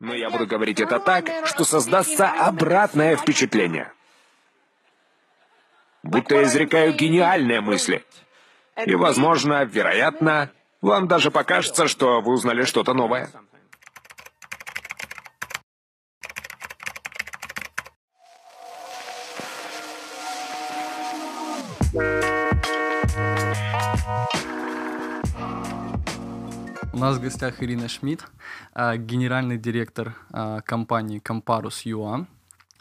Но я буду говорить это так, что создастся обратное впечатление. Будто я изрекаю гениальные мысли. И, возможно, вероятно, вам даже покажется, что вы узнали что-то новое. У нас в гостях Ирина Шмидт, а, генеральный директор а, компании Comparus UA.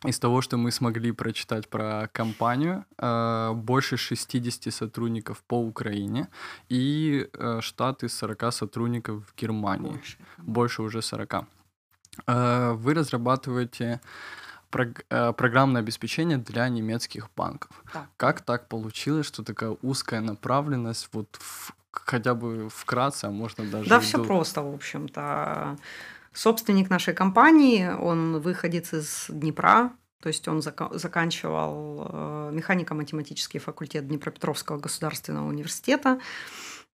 Из того, что мы смогли прочитать про компанию, а, больше 60 сотрудников по Украине и штат из 40 сотрудников в Германии. Больше, больше уже 40. Вы разрабатываете программное обеспечение для немецких банков. Да. Как так получилось, что такая узкая направленность вот в хотя бы вкратце, а можно даже... Да, все просто, в общем-то. Собственник нашей компании, он выходец из Днепра, то есть он зак- заканчивал э, механико-математический факультет Днепропетровского государственного университета.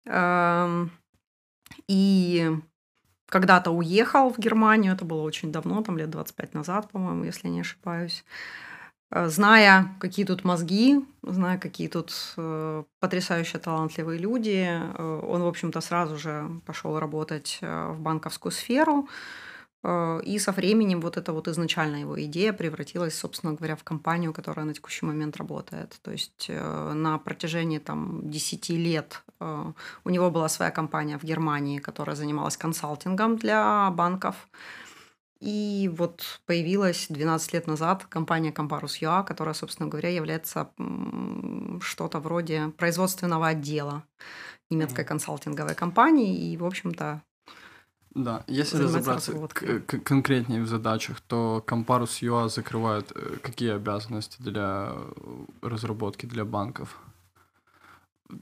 Э, и когда-то уехал в Германию, это было очень давно, там лет 25 назад, по-моему, если не ошибаюсь. Э, зная, какие тут мозги, зная, какие тут э, потрясающе талантливые люди, э, он, в общем-то, сразу же пошел работать в банковскую сферу. И со временем вот эта вот изначальная его идея превратилась, собственно говоря, в компанию, которая на текущий момент работает. То есть на протяжении там 10 лет у него была своя компания в Германии, которая занималась консалтингом для банков. И вот появилась 12 лет назад компания Comparus UA, которая, собственно говоря, является что-то вроде производственного отдела немецкой консалтинговой компании. И, в общем-то, да, если разобраться конкретнее в задачах, то Comparus UA закрывает э, какие обязанности для разработки для банков?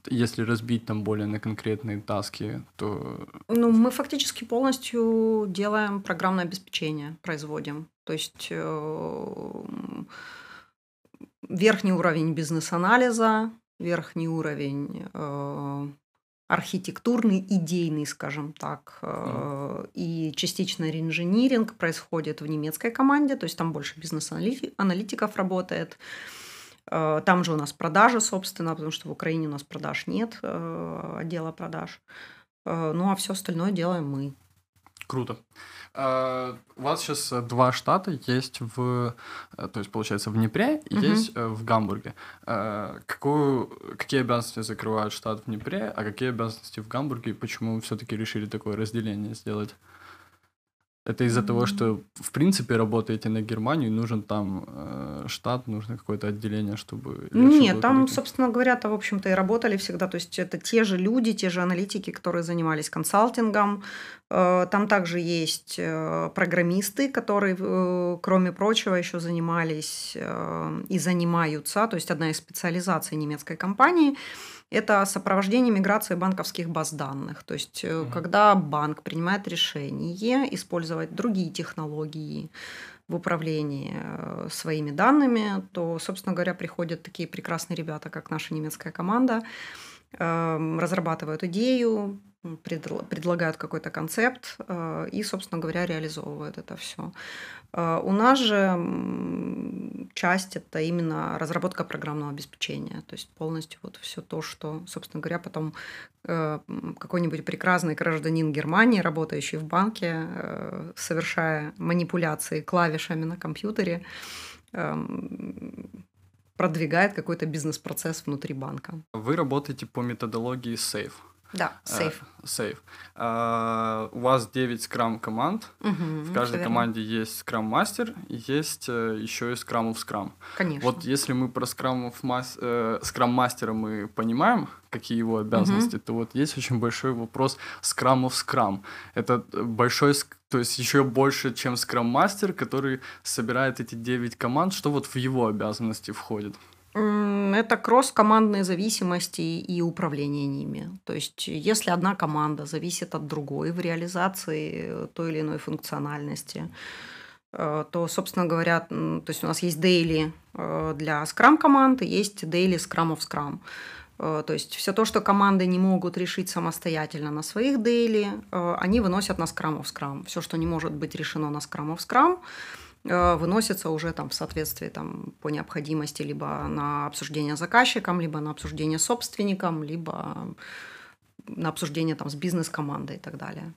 Если разбить там более на конкретные таски, то... Ну, мы фактически полностью делаем программное обеспечение, производим. То есть э, верхний уровень бизнес-анализа, верхний уровень э, архитектурный, идейный, скажем так, mm. и частично реинжиниринг происходит в немецкой команде, то есть там больше бизнес-аналитиков работает. Э, там же у нас продажи, собственно, потому что в Украине у нас продаж нет, э, отдела продаж. Э, ну, а все остальное делаем мы. Круто. У вас сейчас два штата есть в, то есть получается в Днепре и угу. есть в Гамбурге. Какую, какие обязанности закрывает штат в Днепре, а какие обязанности в Гамбурге и почему все-таки решили такое разделение сделать? Это из-за того, что в принципе работаете на Германию, нужен там э, штат, нужно какое-то отделение, чтобы... Нет, там, перейти. собственно говоря-то, в общем-то, и работали всегда. То есть это те же люди, те же аналитики, которые занимались консалтингом. Э, там также есть э, программисты, которые, э, кроме прочего, еще занимались э, и занимаются. То есть одна из специализаций немецкой компании – это сопровождение миграции банковских баз данных. То есть, mm-hmm. когда банк принимает решение использовать другие технологии в управлении своими данными, то, собственно говоря, приходят такие прекрасные ребята, как наша немецкая команда, эм, разрабатывают идею, предлагают какой-то концепт э, и, собственно говоря, реализовывают это все. Э, у нас же часть это именно разработка программного обеспечения, то есть полностью вот все то, что, собственно говоря, потом э, какой-нибудь прекрасный гражданин Германии, работающий в банке, совершая манипуляции клавишами на компьютере, эм, продвигает какой-то бизнес-процесс внутри банка. Вы работаете по методологии SAFE. Да, сейф. Uh, сейф. Uh, у вас 9 скрам команд. Угу, в каждой команде есть скрам мастер и есть uh, еще и скрамов скрам. Конечно. Вот если мы про скрамов мас... uh, скрам мастера мы понимаем, какие его обязанности, угу. то вот есть очень большой вопрос скрамов скрам. Это большой, то есть еще больше, чем скрам мастер, который собирает эти 9 команд. Что вот в его обязанности входит? Это кросс-командные зависимости и управление ними. То есть, если одна команда зависит от другой в реализации той или иной функциональности, э, то, собственно говоря, то есть у нас есть дейли э, для скрам команд и есть дейли скрам of скрам. Э, то есть все то, что команды не могут решить самостоятельно на своих дейли, э, они выносят на скрам в скрам. Все, что не может быть решено на скрам в скрам, выносится уже там в соответствии там, по необходимости либо на обсуждение заказчиком, либо на обсуждение собственником, либо на обсуждение там, с бизнес-командой и так далее.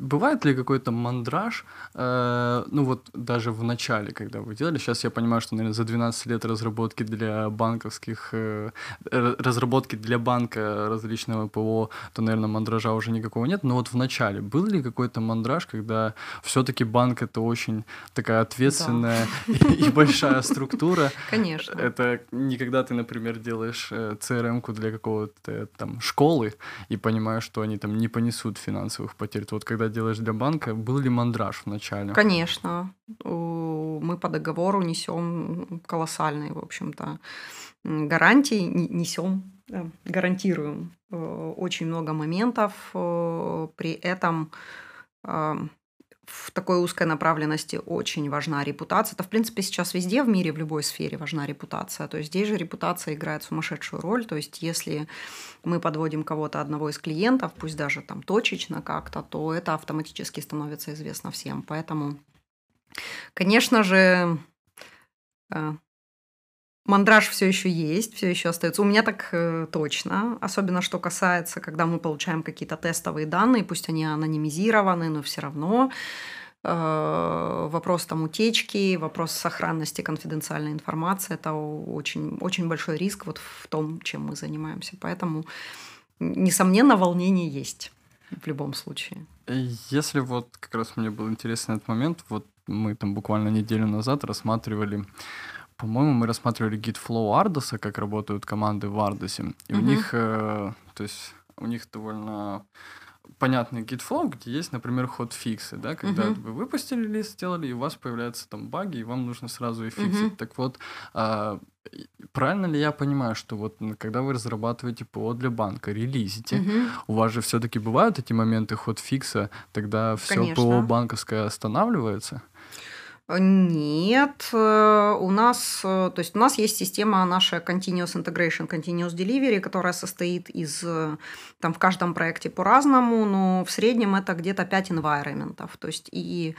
Бывает ли какой-то мандраж, э, ну вот даже в начале, когда вы делали, сейчас я понимаю, что, наверное, за 12 лет разработки для банковских, э, разработки для банка различного ПО, то, наверное, мандража уже никакого нет, но вот в начале был ли какой-то мандраж, когда все-таки банк это очень такая ответственная да. и, и большая структура? Конечно. Это не когда ты, например, делаешь CRM-ку э, для какого-то там школы и понимаешь, что они там не понесут финансовых потерь, вот когда делаешь для банка, был ли мандраж в начале? Конечно. Мы по договору несем колоссальные, в общем-то, гарантии, несем, гарантируем э, очень много моментов. Э, при этом в такой узкой направленности очень важна репутация. Это, в принципе, сейчас везде в мире, в любой сфере важна репутация. То есть здесь же репутация играет сумасшедшую роль. То есть если мы подводим кого-то одного из клиентов, пусть даже там точечно как-то, то это автоматически становится известно всем. Поэтому, конечно же, э, Мандраж все еще есть, все еще остается. У меня так э, точно. Особенно что касается, когда мы получаем какие-то тестовые данные, пусть они анонимизированы, но все равно э, вопрос там утечки, вопрос сохранности конфиденциальной информации это очень, очень большой риск вот в том, чем мы занимаемся. Поэтому, несомненно, волнение есть в любом случае. Если вот как раз мне был интересен этот момент, вот мы там буквально неделю назад рассматривали по-моему, мы рассматривали гид Flow Ardus, как работают команды в Ardus. И угу. у них, э, то есть, у них довольно понятный гид flow, где есть, например, ход-фиксы, да, когда uh-huh. вы выпустили лист, сделали, и у вас появляются там баги, и вам нужно сразу их фиксить. Uh-huh. Так вот, а, правильно ли я понимаю, что вот когда вы разрабатываете ПО для банка, релизите, uh-huh. у вас же все-таки бывают эти моменты ход-фикса, тогда все ПО банковское останавливается? Нет, э, у нас, э, то есть у нас есть система наша Continuous Integration, Continuous Delivery, которая состоит из, э, там в каждом проекте по-разному, но в среднем это где-то 5 environment. То есть и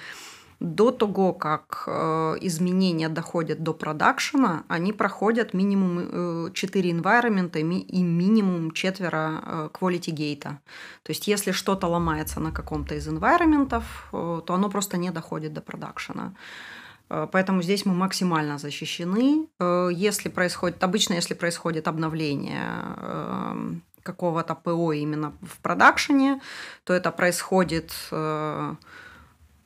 до того, как э, изменения доходят до продакшена, они проходят минимум 4 э, environment и минимум четверо э, quality гейта. То есть, если что-то ломается на каком-то из environment, то оно просто не доходит до продакшена. Поэтому здесь мы максимально защищены. Если происходит, обычно, если происходит обновление какого-то ПО именно в продакшене, то это происходит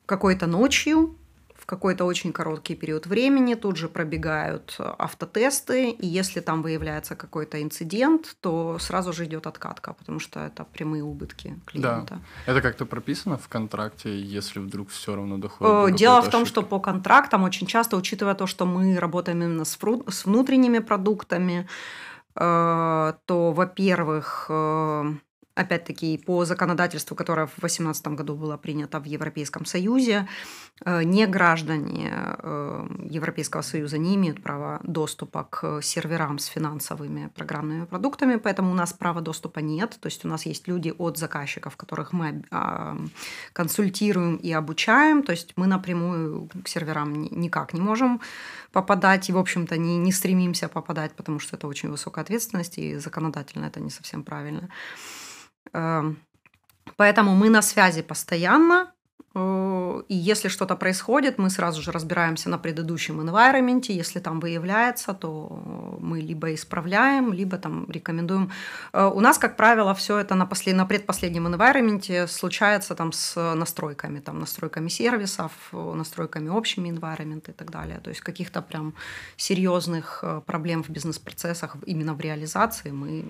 какой-то ночью, в какой-то очень короткий период времени тут же пробегают автотесты, и если там выявляется какой-то инцидент, то сразу же идет откатка, потому что это прямые убытки клиента. Да. Это как-то прописано в контракте, если вдруг все равно доходит до Дело в том, ошибки? что по контрактам очень часто, учитывая то, что мы работаем именно с, фру- с внутренними продуктами, э, то, во-первых, э, опять-таки, по законодательству, которое в 2018 году было принято в Европейском Союзе, э, не граждане э, Европейского Союза не имеют права доступа к серверам с финансовыми программными продуктами, поэтому у нас права доступа нет. То есть у нас есть люди от заказчиков, которых мы а, консультируем и обучаем. То есть мы напрямую к серверам никак не можем попадать и, в общем-то, не, не стремимся попадать, потому что это очень высокая ответственность, и законодательно это не совсем правильно. Эм, поэтому мы на связи постоянно, э, и если что-то происходит, мы сразу же разбираемся на предыдущем environment. Если там выявляется, то мы либо исправляем, либо там рекомендуем. Э, у нас, как правило, все это на, послед... на предпоследнем environment случается там с настройками, там, настройками сервисов, настройками общими environment и так далее. То есть каких-то прям серьезных э, проблем в бизнес-процессах именно в реализации мы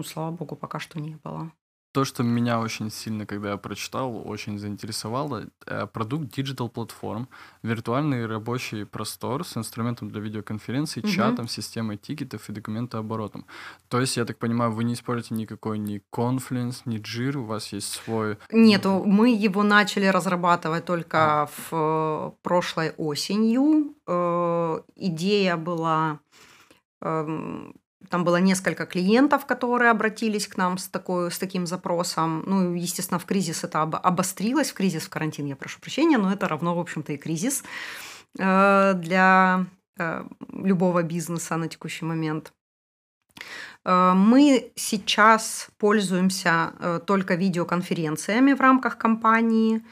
ну, слава богу, пока что не было. То, что меня очень сильно, когда я прочитал, очень заинтересовало, э, продукт Digital Platform, виртуальный рабочий простор с инструментом для видеоконференций, угу. чатом, системой тикетов и документооборотом. То есть, я так понимаю, вы не используете никакой ни Confluence, ни Jira, у вас есть свой... Нет, мы его начали разрабатывать только в э, прошлой осенью. Э, идея была эм, там было несколько клиентов, которые обратились к нам с, такой, с таким запросом. Ну, естественно, в кризис это обострилось, в кризис, в карантин, я прошу прощения, но это равно, в общем-то, и кризис э, для э, любого бизнеса на текущий момент. Э, мы сейчас пользуемся только видеоконференциями в рамках компании.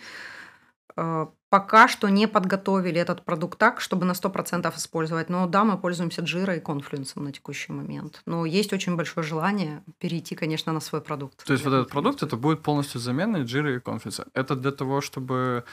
Э, пока что не подготовили этот продукт так, чтобы на 100% использовать. Но да, мы пользуемся Jira и Confluence на текущий момент. Но есть очень большое желание перейти, конечно, на свой продукт. То есть вот этот продукт, это будет полностью заменой Jira и Confluence. Это для того, чтобы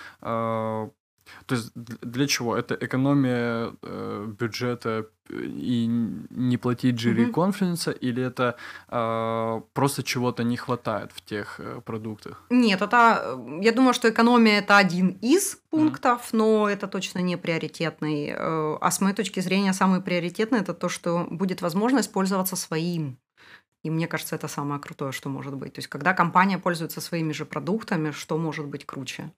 то есть для чего? Это экономия э, бюджета и не платить жире mm-hmm. конференса, или это э, просто чего-то не хватает в тех э, продуктах? Нет, это я думаю, что экономия это один из пунктов, mm-hmm. но это точно не приоритетный. Э, а с моей точки зрения самый приоритетный это то, что будет возможность пользоваться своим и мне кажется, это самое крутое, что может быть. То есть, когда компания пользуется своими же продуктами, что может быть круче?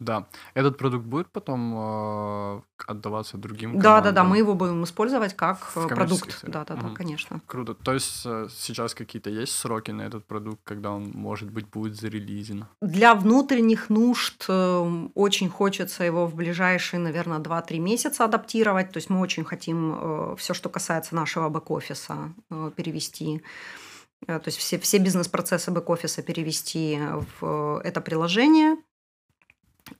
Да. Этот продукт будет потом э, отдаваться другим командам? Да, да, да. Мы его будем использовать как э, продукт. Да, да, да, конечно. Круто. То есть э, сейчас какие-то есть сроки на этот продукт, когда он, может быть, будет зарелизен? Для внутренних нужд э, очень хочется его в ближайшие, наверное, 2-3 месяца адаптировать. То есть мы очень хотим э, все, что касается нашего бэк-офиса, э, перевести то есть все, все бизнес-процессы бэк-офиса перевести в это приложение,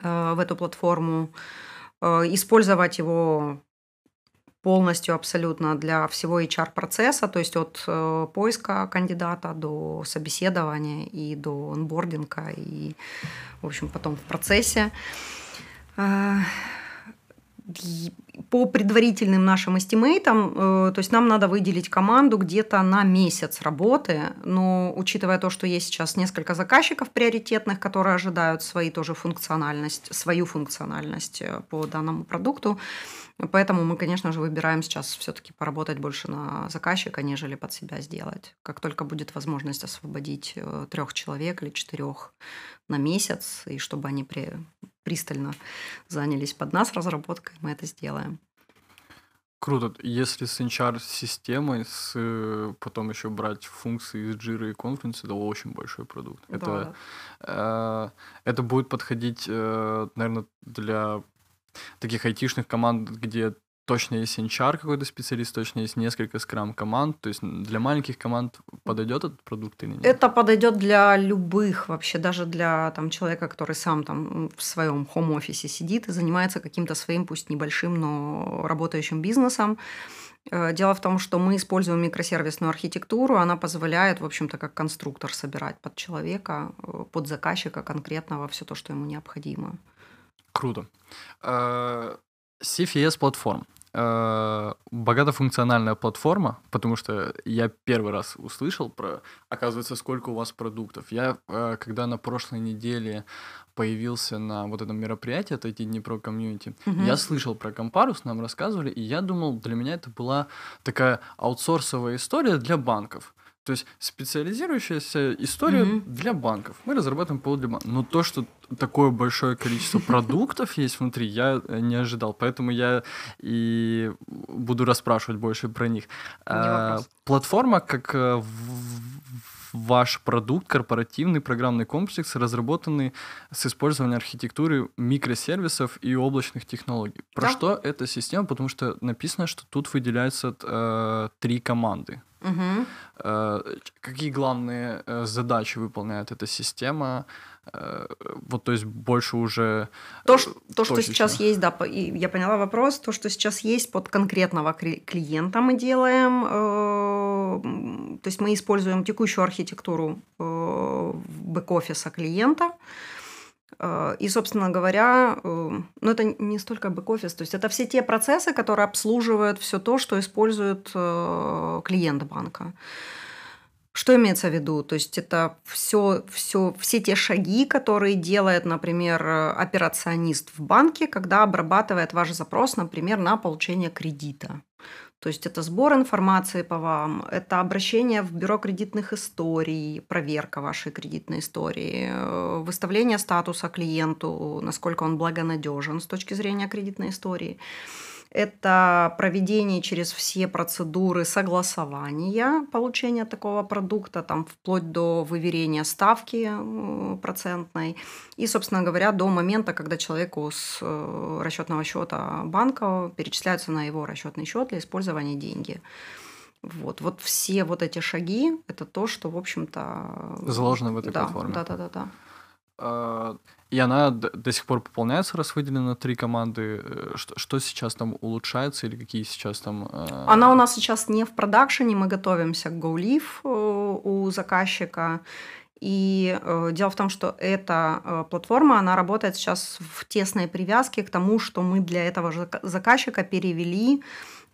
в эту платформу, э, использовать его полностью абсолютно для всего HR-процесса, то есть от поиска кандидата до собеседования и до онбординга, и, в общем, потом в процессе по предварительным нашим эстимейтам, э, то есть нам надо выделить команду где-то на месяц работы, но учитывая то, что есть сейчас несколько заказчиков приоритетных, которые ожидают свои тоже функциональность, свою функциональность э, по данному продукту, Поэтому мы, конечно же, выбираем сейчас все-таки поработать больше на заказчика, нежели под себя сделать. Как только будет возможность освободить э, трех человек или четырех на месяц, и чтобы они при, пристально занялись под нас разработкой, мы это сделаем. Круто. Если с HR-системой, с, э, потом еще брать функции из Jira и Confluence, это очень большой продукт. Да. Это, э, это будет подходить, э, наверное, для таких айтишных команд, где точно есть HR какой-то специалист, точно есть несколько скрам команд. То есть для маленьких команд подойдет этот продукт или нет? Это подойдет для любых вообще, даже для там, человека, который сам там в своем хом-офисе сидит и занимается каким-то своим, пусть небольшим, но работающим бизнесом. Э, дело в том, что мы используем микросервисную архитектуру, она позволяет, в общем-то, как конструктор собирать под человека, э, под заказчика конкретного все то, что ему необходимо. Круто. Э, CFS platform. Э, богатофункциональная платформа, потому что я первый раз услышал про, оказывается, сколько у вас продуктов. Я, э, когда на прошлой неделе появился на вот этом мероприятии, это IT Dnipro Community, угу. я слышал про Comparus, нам рассказывали, и я думал, для меня это была такая аутсорсовая история для банков. То есть специализирующаяся история mm-hmm. для банков. Мы разрабатываем ПО для банков. Но то, что такое большое количество продуктов есть внутри, я э, не ожидал. Поэтому я и буду расспрашивать больше про них. А, платформа, как э, ваш продукт, корпоративный программный комплекс, разработанный с использованием архитектуры микросервисов и облачных технологий. Про да. что эта система? Потому что написано, что тут выделяются э, три команды. Угу. Какие главные э, задачи выполняет эта система? Э, вот, то есть больше уже... То, э, то что сейчас есть, да, я поняла вопрос. То, что сейчас есть под конкретного клиента мы делаем. То есть мы используем текущую архитектуру бэк-офиса клиента. И, собственно говоря, ну это не столько бэк-офис, то есть это все те процессы, которые обслуживают все то, что использует клиент банка. Что имеется в виду? То есть это все, все, все те шаги, которые делает, например, операционист в банке, когда обрабатывает ваш запрос, например, на получение кредита. То есть это сбор информации по вам, это обращение в бюро кредитных историй, проверка вашей кредитной истории, э, выставление статуса клиенту, насколько он благонадежен с точки зрения кредитной истории. Это проведение через все процедуры согласования получения такого продукта, там, вплоть до выверения ставки процентной. И, собственно говоря, до момента, когда человеку с э, расчетного счета банка перечисляются на его расчетный счет для использования деньги. Вот, вот все вот эти шаги – это то, что, в общем-то… Заложено в этой да, платформе. Да, да, да, да. И она до сих пор пополняется, раз выделена на три команды. Э, что, что сейчас там улучшается или какие сейчас там... Э... Она у нас сейчас не в продакшене, мы готовимся к Go Live э, у заказчика. И э, дело в том, что эта э, платформа, она работает сейчас в тесной привязке к тому, что мы для этого же заказчика перевели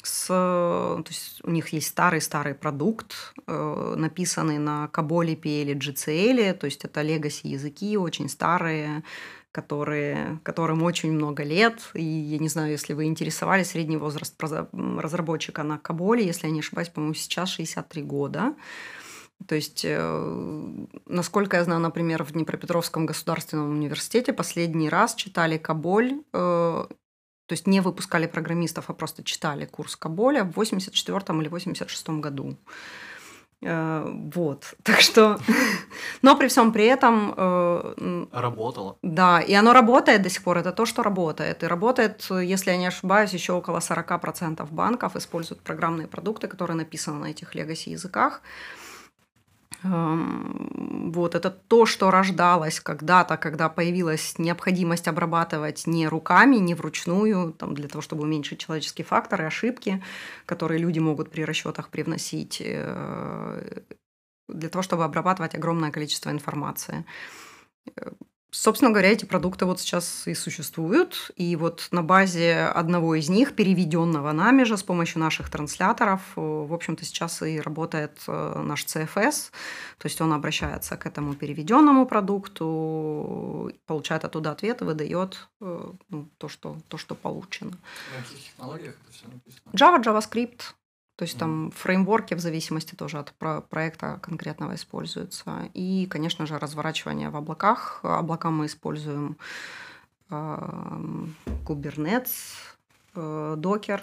с, то есть у них есть старый-старый продукт, э, написанный на Каболипе или GCL, то есть это legacy языки, очень старые, которые, которым очень много лет. И я не знаю, если вы интересовались, средний возраст разработчика на Каболе, если я не ошибаюсь, по-моему, сейчас 63 года. То есть, э, насколько я знаю, например, в Днепропетровском государственном университете последний раз читали Каболь, э, то есть не выпускали программистов, а просто читали курс Каболя в 84 или 86 году. Э, вот, так что, но при всем при этом... Работало. Да, и оно работает до сих пор, это то, что работает. И работает, если я не ошибаюсь, еще около 40% банков используют программные продукты, которые написаны на этих legacy языках. Вот, это то, что рождалось когда-то, когда появилась необходимость обрабатывать не руками, не вручную, там, для того, чтобы уменьшить человеческие факторы, ошибки, которые люди могут при расчетах привносить, э, для того, чтобы обрабатывать огромное количество информации. Собственно говоря, эти продукты вот сейчас и существуют. И вот на базе одного из них, переведенного нами же с помощью наших трансляторов, э, в общем-то, сейчас и работает э, наш CFS. То есть он обращается к этому переведенному продукту, получает оттуда ответ и выдает э, ну, то, что, то, что получено. На каких технологиях это все написано? Java, JavaScript, то есть там фреймворки в зависимости тоже от про проекта конкретного используются. И, конечно же, разворачивание в облаках. Облака мы используем э, Kubernetes, э, Docker,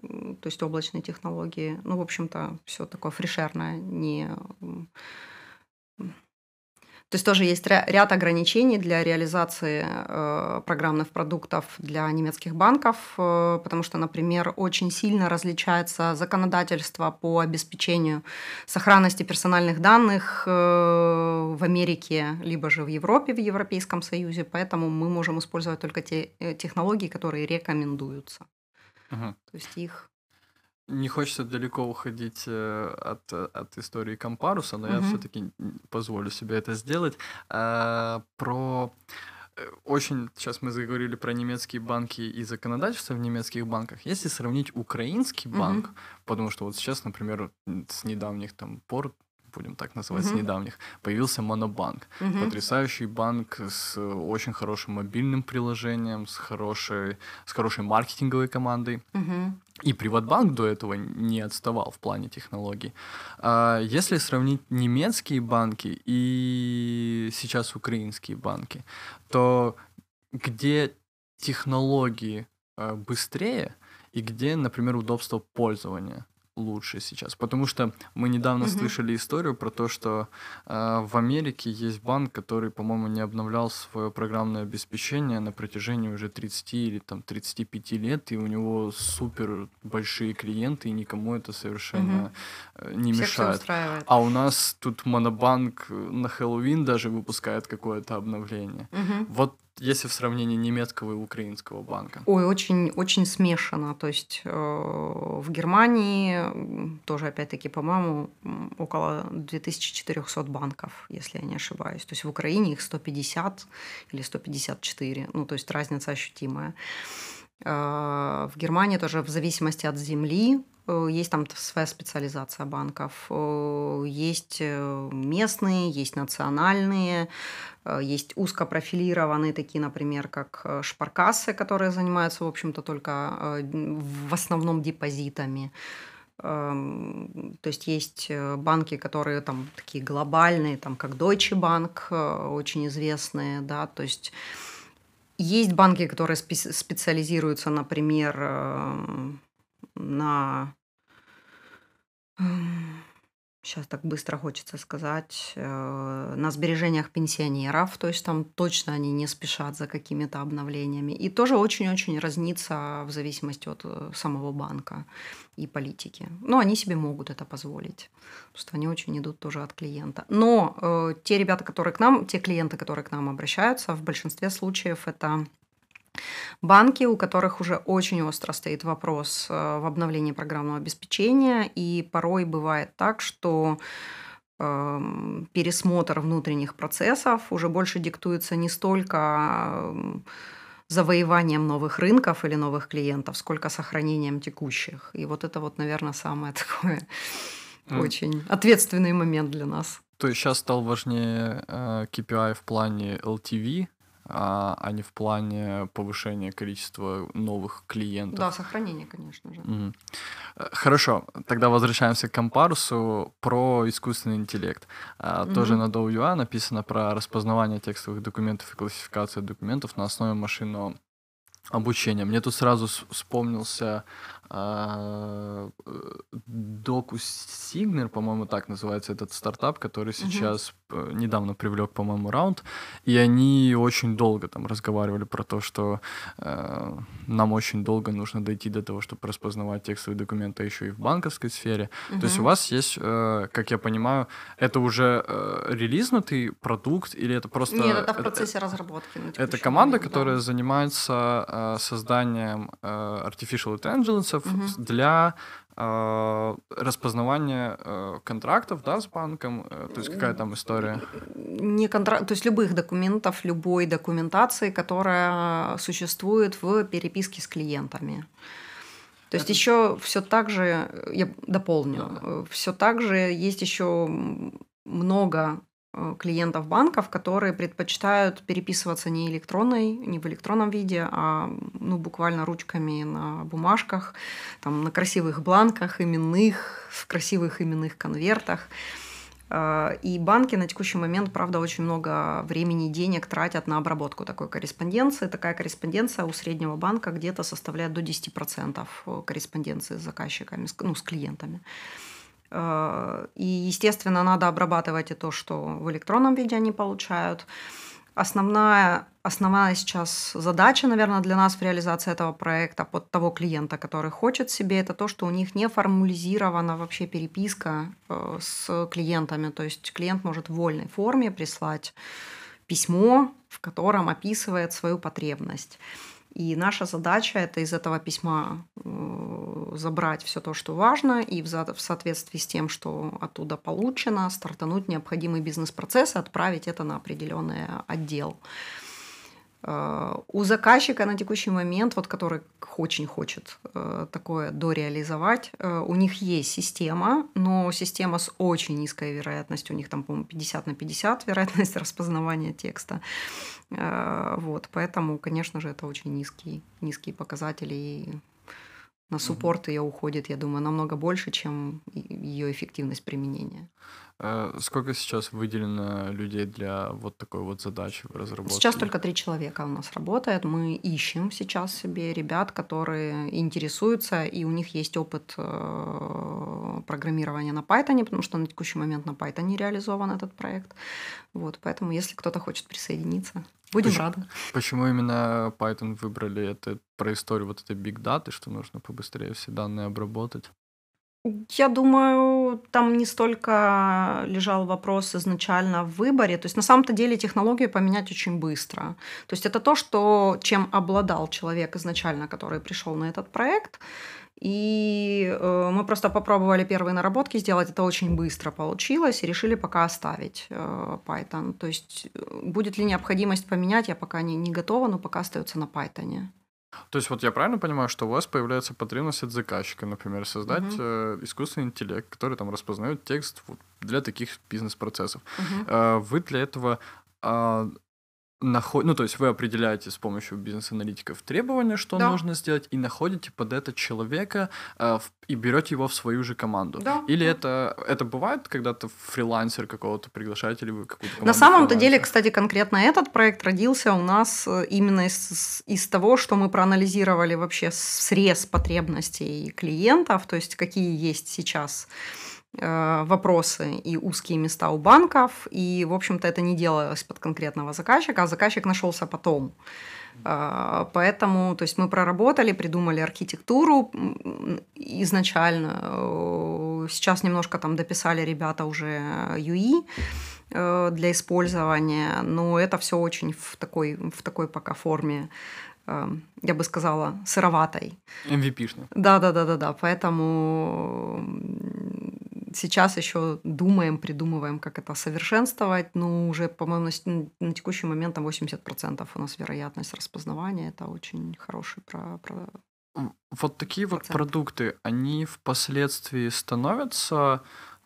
то есть облачные технологии. Ну, в общем-то, все такое фрешерное, не то есть тоже есть ряд ограничений для реализации э, программных продуктов для немецких банков, э, потому что, например, очень сильно различается законодательство по обеспечению сохранности персональных данных э, в Америке, либо же в Европе, в Европейском Союзе, поэтому мы можем использовать только те технологии, которые рекомендуются. Угу. То есть их не хочется далеко уходить э, от, от истории Компаруса, но я все-таки позволю себе это сделать. А, про э, очень, сейчас мы заговорили про немецкие банки и законодательство в немецких банках. Если сравнить украинский банк, потому что вот сейчас, например, с недавних там пор будем так называть, uh-huh. с недавних, появился Монобанк. Uh-huh. Потрясающий банк с очень хорошим мобильным приложением, с хорошей, с хорошей маркетинговой командой. Uh-huh. И Приватбанк до этого не отставал в плане технологий. А если сравнить немецкие банки и сейчас украинские банки, то где технологии э, быстрее и где, например, удобство пользования? Лучше сейчас. Потому что мы недавно угу. слышали историю про то, что э, в Америке есть банк, который, по-моему, не обновлял свое программное обеспечение на протяжении уже 30 или там 35 лет, и у него супер большие клиенты, и никому это совершенно угу. не Всех мешает. А у нас тут Монобанк на Хэллоуин даже выпускает какое-то обновление. Угу. Вот если в сравнении немецкого и украинского банка? Ой, очень, очень смешано. То есть э, в Германии тоже, опять-таки, по-моему, около 2400 банков, если я не ошибаюсь. То есть в Украине их 150 или 154. Ну, то есть разница ощутимая. Э, в Германии тоже в зависимости от земли есть там своя специализация банков. Э, есть э, местные, есть национальные, есть узкопрофилированные, такие, например, как шпаркассы, которые занимаются, в общем-то, только в основном депозитами. Эм, то есть есть банки, которые там такие глобальные, там как Deutsche Bank, очень известные, да, то есть Есть банки, которые специализируются, например, э, на сейчас так быстро хочется сказать, э, на сбережениях пенсионеров, то есть там точно они не спешат за какими-то обновлениями. И тоже очень-очень разнится в зависимости от э, самого банка и политики. Но они себе могут это позволить, потому что они очень идут тоже от клиента. Но э, те ребята, которые к нам, те клиенты, которые к нам обращаются, в большинстве случаев это Банки, у которых уже очень остро стоит вопрос э, в обновлении программного обеспечения, и порой бывает так, что эм, пересмотр внутренних процессов уже больше диктуется не столько эм, завоеванием новых рынков или новых клиентов, сколько сохранением текущих. И вот это вот, наверное, самое такое mm. очень ответственный момент для нас. То есть сейчас стал важнее э, KPI в плане LTV, а, а не в плане повышения количества новых клиентов. Да, сохранение, конечно же. Угу. Хорошо, тогда возвращаемся к компарусу про искусственный интеллект. Угу. Тоже на Dow.ua написано про распознавание текстовых документов и классификацию документов на основе машинного обучения. Мне тут сразу вспомнился Docus Signer, по-моему, так называется этот стартап, который сейчас uh-huh. недавно привлек, по-моему, раунд, и они очень долго там разговаривали про то, что э, нам очень долго нужно дойти до того, чтобы распознавать текстовые документы еще и в банковской сфере. Uh-huh. То есть у вас есть, э, как я понимаю, это уже э, релизнутый продукт или это просто... Нет, это в процессе это, разработки. Это команда, момент, которая да. занимается э, созданием э, artificial intelligence угу. для э, распознавания э, контрактов, да, с банком? Э, то есть какая там история? Не контракт, то есть любых документов, любой документации, которая существует в переписке с клиентами. То есть еще все так же, я дополню, да. все так же есть еще много клиентов банков, которые предпочитают переписываться не электронной, не в электронном виде, а ну, буквально ручками на бумажках, там, на красивых бланках именных, в красивых именных конвертах. Э, и банки на текущий момент, правда, очень много времени и денег тратят на обработку такой корреспонденции. Такая корреспонденция у среднего банка где-то составляет до 10% корреспонденции с заказчиками, ну, с клиентами. Э, и, естественно, надо обрабатывать и то, что в электронном виде они получают. Основная, основная сейчас задача, наверное, для нас в реализации этого проекта под того клиента, который хочет себе, это то, что у них не формализирована вообще переписка э, с клиентами. То есть клиент может в вольной форме прислать письмо, в котором описывает свою потребность. И наша задача это из этого письма э, забрать все то, что важно, и в соответствии с тем, что оттуда получено, стартануть необходимый бизнес-процесс и отправить это на определенный отдел. Э, у заказчика на текущий момент, вот который очень хочет э, такое дореализовать, у них есть система, но система с очень низкой вероятностью, у них там, по-моему, 50 на 50 вероятность распознавания текста. Вот, поэтому, конечно же, это очень низкий, низкие показатели, и на суппорт ее уходит, я думаю, намного больше, чем ее эффективность применения. А сколько сейчас выделено людей для вот такой вот задачи в разработке? Сейчас только три человека у нас работает. Мы ищем сейчас себе ребят, которые интересуются, и у них есть опыт э, программирования на Python, потому что на текущий момент на Python реализован этот проект. Вот, поэтому, если кто-то хочет присоединиться, будем почему, рады. Почему именно Python выбрали? Это про историю вот этой big data, что нужно побыстрее все данные обработать? Я думаю, там не столько лежал вопрос изначально в выборе. То есть на самом-то деле технологию поменять очень быстро. То есть это то, что, чем обладал человек изначально, который пришел на этот проект. И э, мы просто попробовали первые наработки сделать, это очень быстро получилось, и решили пока оставить э, Python. То есть э, будет ли необходимость поменять, я пока не, не готова, но пока остается на Python. То есть вот я правильно понимаю, что у вас появляется потребность от заказчика, например, создать угу. э, искусственный интеллект, который там распознает текст для таких бизнес-процессов. Угу. Э, вы для этого э, наход... ну, то есть вы определяете с помощью бизнес-аналитиков требования, что Да. нужно сделать, и находите под это человека э, в- и берете его в свою же команду. Да, Или да. это, это бывает, когда ты фрилансер какого-то приглашаете, или вы какую-то На самом-то деле, кстати, конкретно этот проект родился у нас э, именно из, из того, что мы проанализировали вообще срез потребностей клиентов, то есть какие есть сейчас вопросы и узкие места у банков, и, в общем-то, это не делалось под конкретного заказчика, а заказчик нашелся потом. А, Поэтому, то есть мы проработали, придумали архитектуру изначально. Э, Сейчас немножко там дописали ребята уже UI э, для использования, но это все очень в такой, в такой пока форме, э, я бы сказала, сыроватой. MVP-шный. Да, да, да, да, да. Поэтому сейчас еще думаем, придумываем, как это совершенствовать. Ну, уже, по-моему, на, текущий момент там 80% у нас вероятность распознавания. Это очень хороший про, про... Вот такие вот Процент. продукты, они впоследствии становятся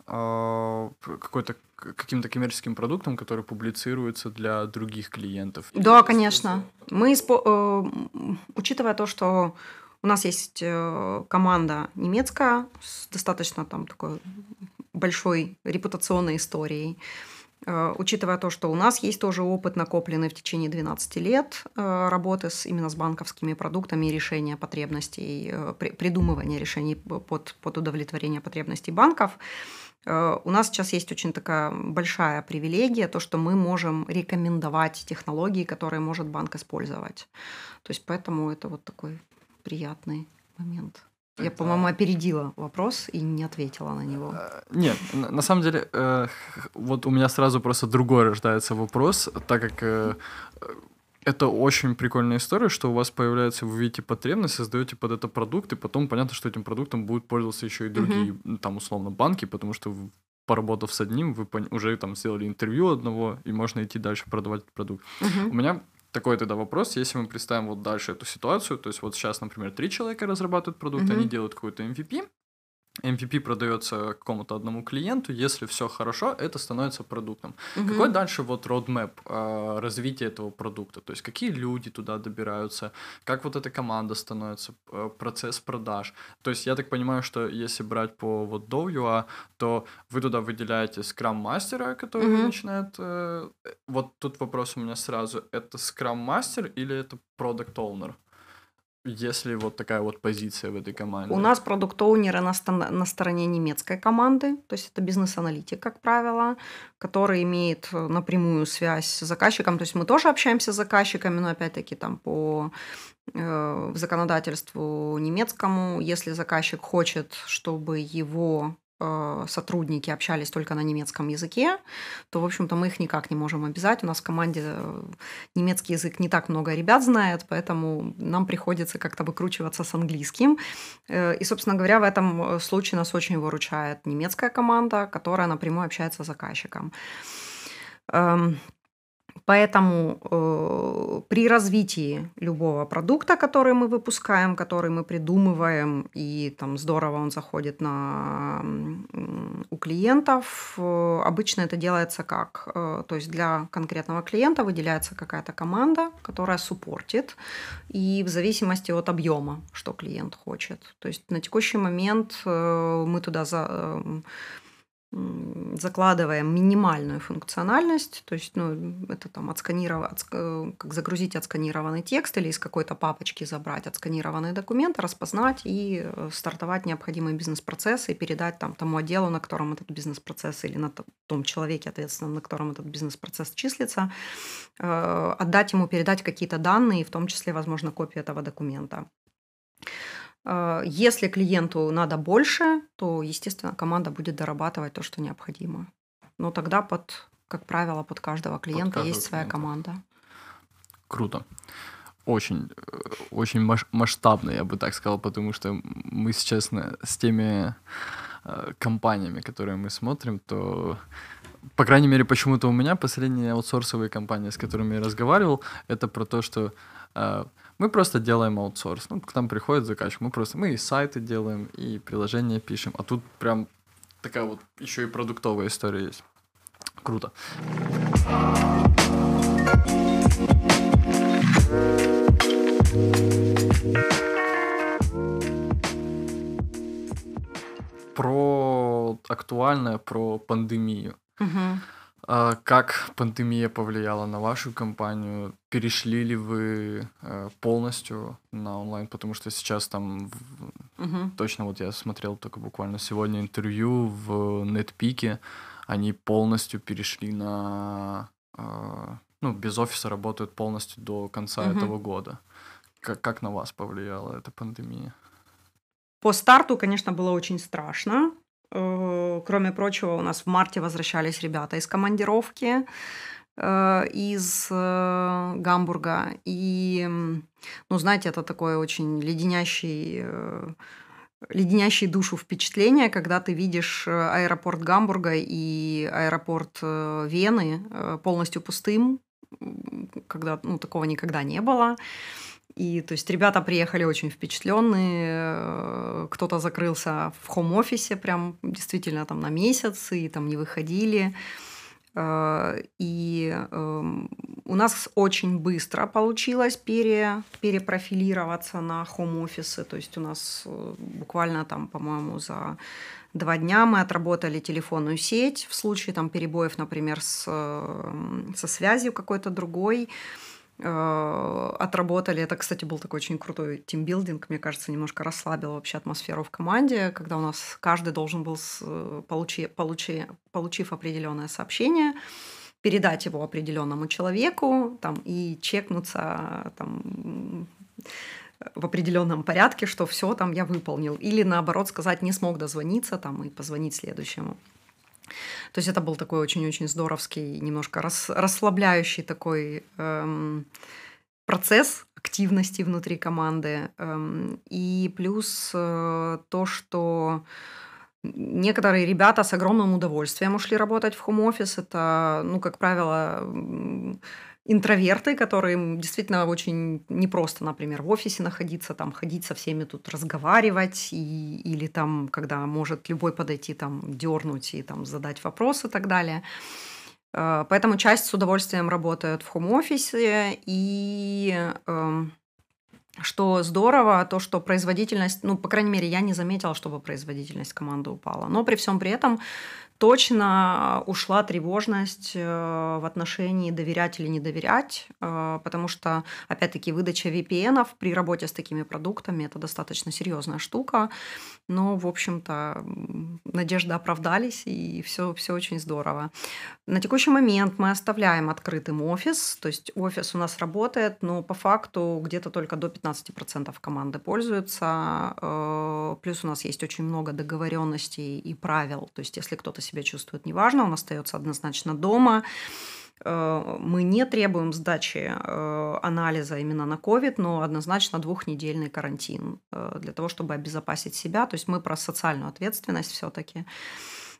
э, какой-то каким-то коммерческим продуктом, который публицируется для других клиентов. Да, конечно. Мы, испо- э, учитывая то, что у нас есть э, команда немецкая с достаточно там такой большой репутационной историей, э, учитывая то, что у нас есть тоже опыт накопленный в течение 12 лет э, работы с, именно с банковскими продуктами и решения потребностей, при- придумывания решений под, под удовлетворение потребностей банков, У нас сейчас есть очень такая большая привилегия, то, что мы можем рекомендовать технологии, которые может банк использовать. То есть поэтому это вот такой приятный момент. Я, Это- по-моему, опередила вопрос и не ответила на него. Э, Нет, на самом деле, э, вот у меня сразу просто другой рождается вопрос, так как э, э, это очень прикольная история, что у вас появляется, вы видите потребность, создаете под это продукт, и потом понятно, что этим продуктом будут пользоваться еще и другие, м, там, условно, банки, потому что поработав с одним, вы уже там сделали интервью одного, и можно идти дальше продавать этот продукт. У Мгм. меня такой тогда вопрос, если мы представим вот дальше эту ситуацию, то есть вот сейчас, например, три человека разрабатывают продукт, Мгм. они делают какой-то MVP, MVP продается какому-то одному клиенту, если все хорошо, это становится продуктом. Мгм. Какой дальше вот roadmap а, развития этого продукта? То есть какие люди туда добираются, как вот эта команда становится, п- процесс продаж. То есть я так понимаю, что если брать по вот Dow.ua, то вы туда выделяете скрам-мастера, который Мгм. начинает... э, вот тут вопрос у меня сразу. Это скрам-мастер или это продукт-оунер? Если вот такая вот позиция в этой команде. У нас продукт-оунеры на, на стороне немецкой команды, то есть это бизнес-аналитик, как правило, который имеет э, напрямую связь с заказчиком. То есть мы тоже общаемся с заказчиками, но опять-таки там по э, законодательству немецкому, если заказчик хочет, чтобы его сотрудники общались только на немецком языке, то, в общем-то, мы их никак не можем обязать. У нас в команде э, немецкий язык не так много ребят знает, поэтому нам приходится как-то выкручиваться с английским. Э, И, собственно говоря, в этом э, случае нас очень выручает немецкая команда, которая напрямую общается с заказчиком. Поэтому э, при развитии любого продукта, который мы выпускаем, который мы придумываем, и там здорово он заходит на, у клиентов, э, обычно это делается как? Э, то есть для конкретного клиента выделяется какая-то команда, которая суппортит, и в зависимости от объема, что клиент хочет. То есть на текущий момент э, мы туда за, м, закладываем минимальную функциональность, то есть, ну, это там отсканировать, как загрузить отсканированный текст или из какой-то папочки забрать отсканированный документ, распознать и э, стартовать необходимые бизнес-процессы и передать там тому отделу, на котором этот бизнес-процесс или на том человеке, ответственном, на котором этот бизнес-процесс числится, э, отдать ему, передать какие-то данные, в том числе, возможно, копию этого документа. Э, Если клиенту надо больше, то, естественно, команда будет дорабатывать то, что необходимо. Но тогда под, как правило, под каждого клиента каждого есть своя клиента. команда. Круто. Очень, э, очень масштабно, я бы так сказал, потому что мы сейчас с теми э, компаниями, которые мы смотрим, то, по крайней мере, почему-то у меня последние аутсорсовые компании, с которыми я разговаривал, это про то, что э, мы просто делаем аутсорс. Ну, к нам приходит заказчик, мы просто, мы и сайты делаем, и приложения пишем, а тут прям такая вот еще и продуктовая история есть. Круто. Про актуальное, про пандемию. Мгм. А как пандемия повлияла на вашу компанию? Перешли ли вы э, полностью на онлайн? Потому что сейчас там Мгм. точно вот я смотрел только буквально сегодня интервью в Нетпике, они полностью перешли на а, ну без офиса работают полностью до конца Мгм. этого года. Как как на вас повлияла эта пандемия? По старту, конечно, было очень страшно. Э, Кроме прочего, у нас в марте возвращались ребята из командировки э, из э, Гамбурга. И, ну, знаете, это такое очень леденящий, леденящий душу впечатление, когда ты видишь аэропорт Гамбурга и аэропорт Вены полностью пустым, когда, ну, такого никогда не было. И, то есть, ребята приехали очень впечатленные, э, кто-то закрылся в хом-офисе прям действительно там на месяц, и там не выходили. Э, И эм, у нас очень быстро получилось пере, перепрофилироваться на хом-офисы. То есть у нас э, буквально там, по-моему, за два дня мы отработали телефонную сеть в случае там перебоев, например, с, со связью какой-то другой отработали. Это, кстати, был такой очень крутой тимбилдинг, мне кажется, немножко расслабил вообще атмосферу в команде, когда у нас каждый должен был, э, получи, получи, получив определенное сообщение, передать его определенному человеку там, и чекнуться там, в определенном порядке, что все там я выполнил. Или наоборот сказать, не смог дозвониться там, и позвонить следующему. То есть это был такой очень-очень здоровский, немножко рас- расслабляющий такой эм, процесс активности внутри команды. Эм, и плюс э, то, что некоторые ребята с огромным удовольствием ушли работать в хом-офис. Это, ну, как правило, интроверты, которым действительно очень непросто, например, в офисе находиться, там, ходить со всеми тут разговаривать, и, или там, когда может любой подойти, там, дернуть и там задать вопрос и так далее. Э, Поэтому часть с удовольствием работает в хом-офисе, и эм, что здорово, то, что производительность, ну, по крайней мере, я не заметила, чтобы производительность команды упала. Но при всем при этом точно ушла тревожность э, в отношении доверять или не доверять, э, потому что, опять-таки, выдача VPN при работе с такими продуктами – это достаточно серьезная штука. Но, в общем-то, надежды оправдались, и все, все очень здорово. На текущий момент мы оставляем открытым офис, то есть офис у нас работает, но по факту где-то только до 15% команды пользуются. Э, Плюс у нас есть очень много договоренностей и правил. То есть если кто-то себя чувствует неважно, он остается однозначно дома. Э, Мы не требуем сдачи э, анализа именно на COVID, но однозначно двухнедельный карантин э, для того, чтобы обезопасить себя. То есть мы про социальную ответственность все-таки.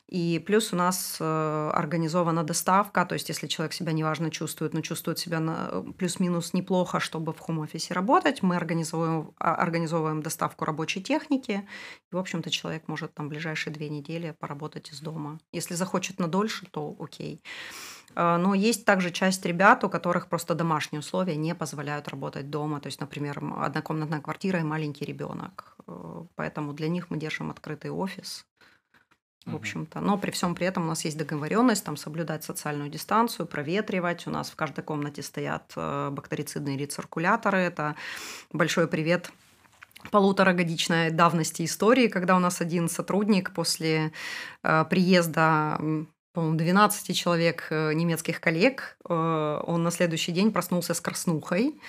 И плюс у нас э, организована доставка, то есть если человек себя неважно чувствует, но чувствует себя на- плюс-минус неплохо, чтобы в хом-офисе работать, мы организовываем, а, организовываем доставку рабочей техники. И, в общем-то, человек может там ближайшие две недели поработать из дома. Если захочет на дольше, то окей. Э, Но есть также часть ребят, у которых просто домашние условия не позволяют работать дома. То есть, например, однокомнатная квартира и маленький ребенок. Э, Поэтому для них мы держим открытый офис в общем-то. Но при всем при этом у нас есть договоренность там соблюдать социальную дистанцию, проветривать. У нас в каждой комнате стоят э, бактерицидные рециркуляторы. Это большой привет полуторагодичной давности истории, когда у нас один сотрудник после э, приезда по-моему, 12 человек э, немецких коллег, э, он на следующий день проснулся с краснухой.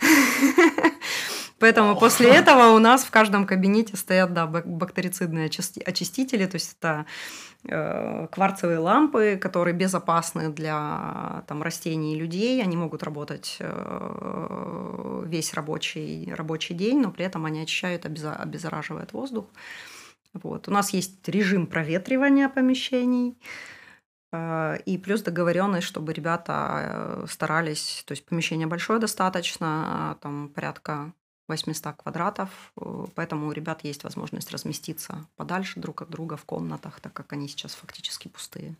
Поэтому после этого у нас в каждом кабинете стоят да, бак- бактерицидные очисти- очистители, то есть это э, кварцевые лампы, которые безопасны для там, растений и людей. Они могут работать э, весь рабочий, рабочий день, но при этом они очищают, обеззараживают воздух. Вот. У нас есть режим проветривания помещений. э, И плюс договоренность, чтобы ребята старались, то есть помещение большое достаточно, там порядка 800 квадратов, э, поэтому у ребят есть возможность разместиться подальше друг от друга в комнатах, так как они сейчас фактически пустые.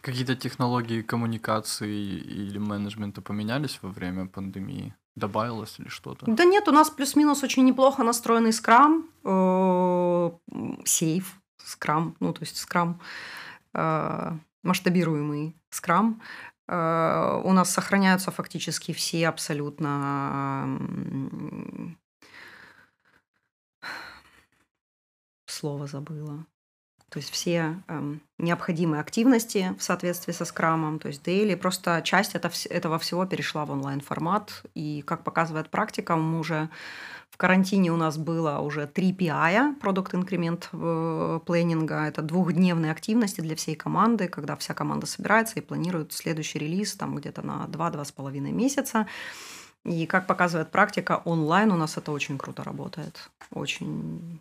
Какие-то технологии коммуникации или менеджмента поменялись во время пандемии? Добавилось или что-то? Да нет, у нас плюс-минус очень неплохо настроенный скрам, э, сейф, скрам, ну то есть скрам, э, масштабируемый скрам. Э, у нас сохраняются фактически все абсолютно слово забыла. То есть все эм, необходимые активности в соответствии со скрамом, то есть daily, просто часть это, этого всего перешла в онлайн-формат. И как показывает практика, мы уже карантине у нас было уже три PI, продукт инкремент планинга. Это двухдневные активности для всей команды, когда вся команда собирается и планирует следующий релиз там где-то на 2-2,5 месяца. И как показывает практика, онлайн у нас это очень круто работает. Очень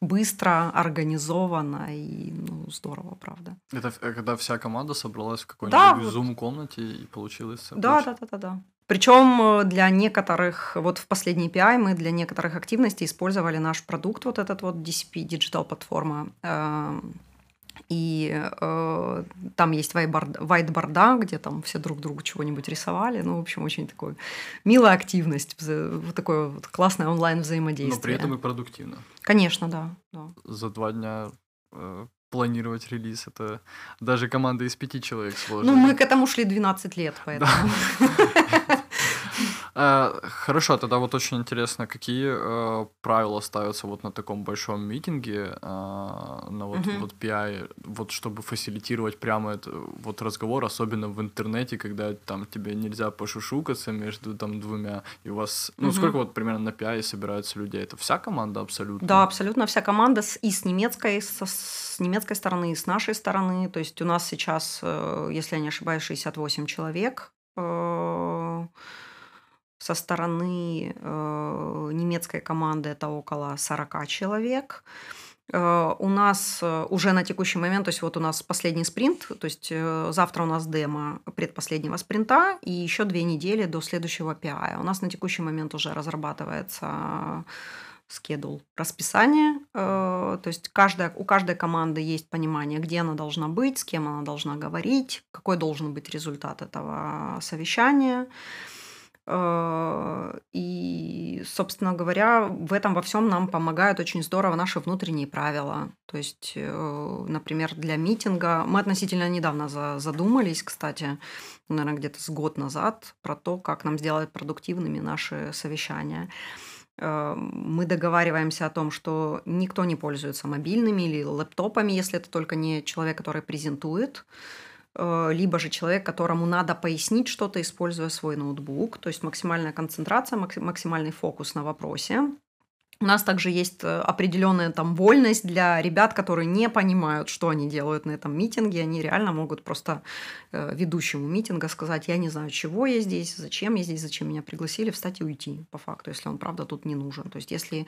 быстро, организованно и ну, здорово, правда. Это когда вся команда собралась в какой-нибудь да, зум-комнате и получилось Да, да, да, да, да. Причем э, для некоторых, вот в последний API мы для некоторых активностей использовали наш продукт, вот этот вот DCP, Digital платформа, эм, и э, там есть вайтборда, где там все друг другу чего-нибудь рисовали. Ну, в общем, очень такой милая активность, вот такое вот классное онлайн взаимодействие. Но при этом и продуктивно. Конечно, да. да. За два дня э, планировать релиз. Это даже команда из пяти человек сложно. Ну, мы к этому шли 12 лет, поэтому. Э, хорошо, тогда вот очень интересно, какие э, правила ставятся вот на таком большом митинге, э, на вот, uh вот PI, вот чтобы фасилитировать прямо это, вот разговор, особенно в интернете, когда там тебе нельзя пошушукаться между там двумя, и у вас, ну uh сколько вот примерно на PI собираются людей? Это вся команда абсолютно? Да, абсолютно вся команда с, и с немецкой, с, с немецкой стороны, и с нашей стороны. То есть у нас сейчас, если я не ошибаюсь, 68 человек со стороны э, немецкой команды это около 40 человек. Э, у нас э, уже на текущий момент, то есть вот у нас последний спринт, то есть э, завтра у нас демо предпоследнего спринта и еще две недели до следующего PI. У нас на текущий момент уже разрабатывается скедул расписание, то есть каждая, у каждой команды есть понимание, где она должна быть, с кем она должна говорить, какой должен быть результат этого совещания. Э, и, собственно говоря, в этом во всем нам помогают очень здорово наши внутренние правила. То есть, э, например, для митинга мы относительно недавно задумались, кстати, наверное, где-то с год назад, про то, как нам сделать продуктивными наши совещания э, мы договариваемся о том, что никто не пользуется мобильными или лэптопами, если это только не человек, который презентует. Э, либо же человек, которому надо пояснить что-то, используя свой ноутбук, то есть максимальная концентрация, максимальный фокус на вопросе. У нас также есть э, определенная там вольность для ребят, которые не понимают, что они делают на этом митинге. Они реально могут просто э, ведущему митинга сказать, я не знаю, чего я здесь, зачем я здесь, зачем меня пригласили, встать и уйти, по факту, если он, правда, тут не нужен. То есть, если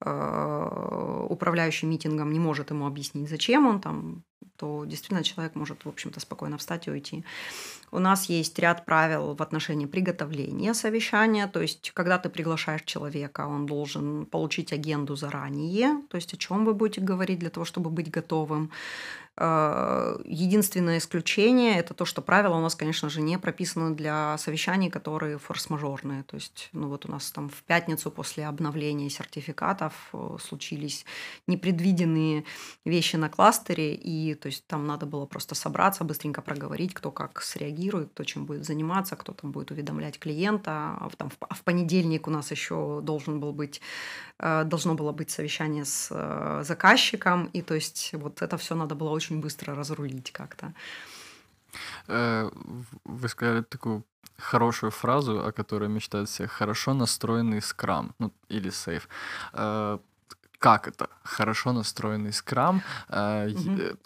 управляющий митингом не может ему объяснить, зачем он там, то действительно человек может, в общем-то, спокойно встать и уйти. У нас есть ряд правил в отношении приготовления совещания, то есть когда ты приглашаешь человека, он должен получить агенду заранее, то есть о чем вы будете говорить для того, чтобы быть готовым. Э, единственное исключение – это то, что правила у нас, конечно же, не прописаны для совещаний, которые форс-мажорные. То есть, ну вот у нас там в пятницу после обновления сертификатов э, случились непредвиденные вещи на кластере, и то есть там надо было просто собраться, быстренько проговорить, кто как среагирует, кто чем будет заниматься, кто там будет уведомлять клиента. А там, в, в понедельник у нас еще должен был быть, э, должно было быть совещание с заказчиком, и то есть вот это все надо было очень очень быстро разрулить как-то. Э, вы сказали такую хорошую фразу, о которой мечтают все. Хорошо настроенный скрам, ну, или сейф. Э, как это? Хорошо настроенный скрам. Угу.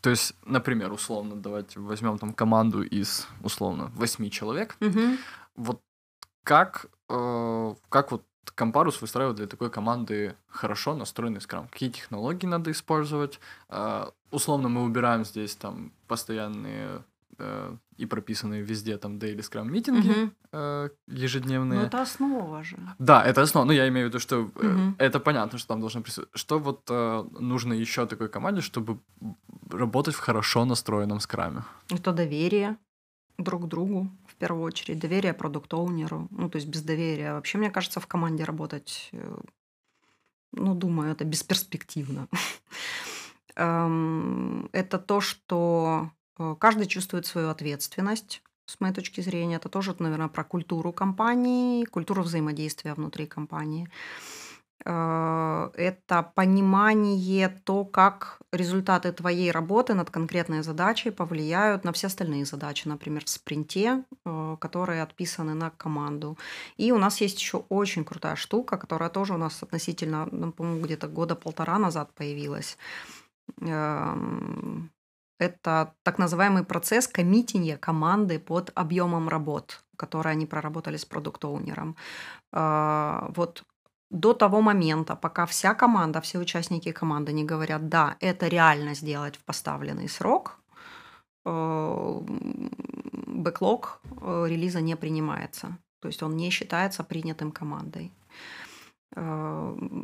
То есть, например, условно, давайте возьмем там команду из, условно, восьми человек. Угу. Вот как, как вот Компарус выстраивает для такой команды хорошо настроенный скрам. Какие технологии надо использовать? Uh, условно мы убираем здесь там постоянные uh, и прописаны везде там daily scrum митинги Мгм. э, Ну, ежедневные. это основа же. Да, это основа. Ну, я имею в виду, что э, Мгм. это понятно, что там должно присутствовать. Что вот э, нужно еще такой команде, чтобы работать в хорошо настроенном скраме? Это доверие друг другу, в первую очередь. Доверие продукт-оунеру. Ну, то есть без доверия. Вообще, мне кажется, в команде работать, э, ну, думаю, это бесперспективно. Эм, Это то, что э, каждый чувствует свою ответственность, с моей точки зрения. Это тоже, наверное, про культуру компании, культуру взаимодействия внутри компании. Э, Это понимание то, как результаты твоей работы над конкретной задачей повлияют на все остальные задачи, например, в спринте, э, которые отписаны на команду. И у нас есть еще очень крутая штука, которая тоже у нас относительно, ну, по-моему, где-то года полтора назад появилась. Эм, Это так называемый процесс коммитинга команды под объемом работ, которые они проработали с продукт-оунером. Э, Вот до того момента, пока вся команда, все участники команды не говорят, да, это реально сделать в поставленный срок, э, бэклог э, релиза не принимается. То есть он не считается принятым командой.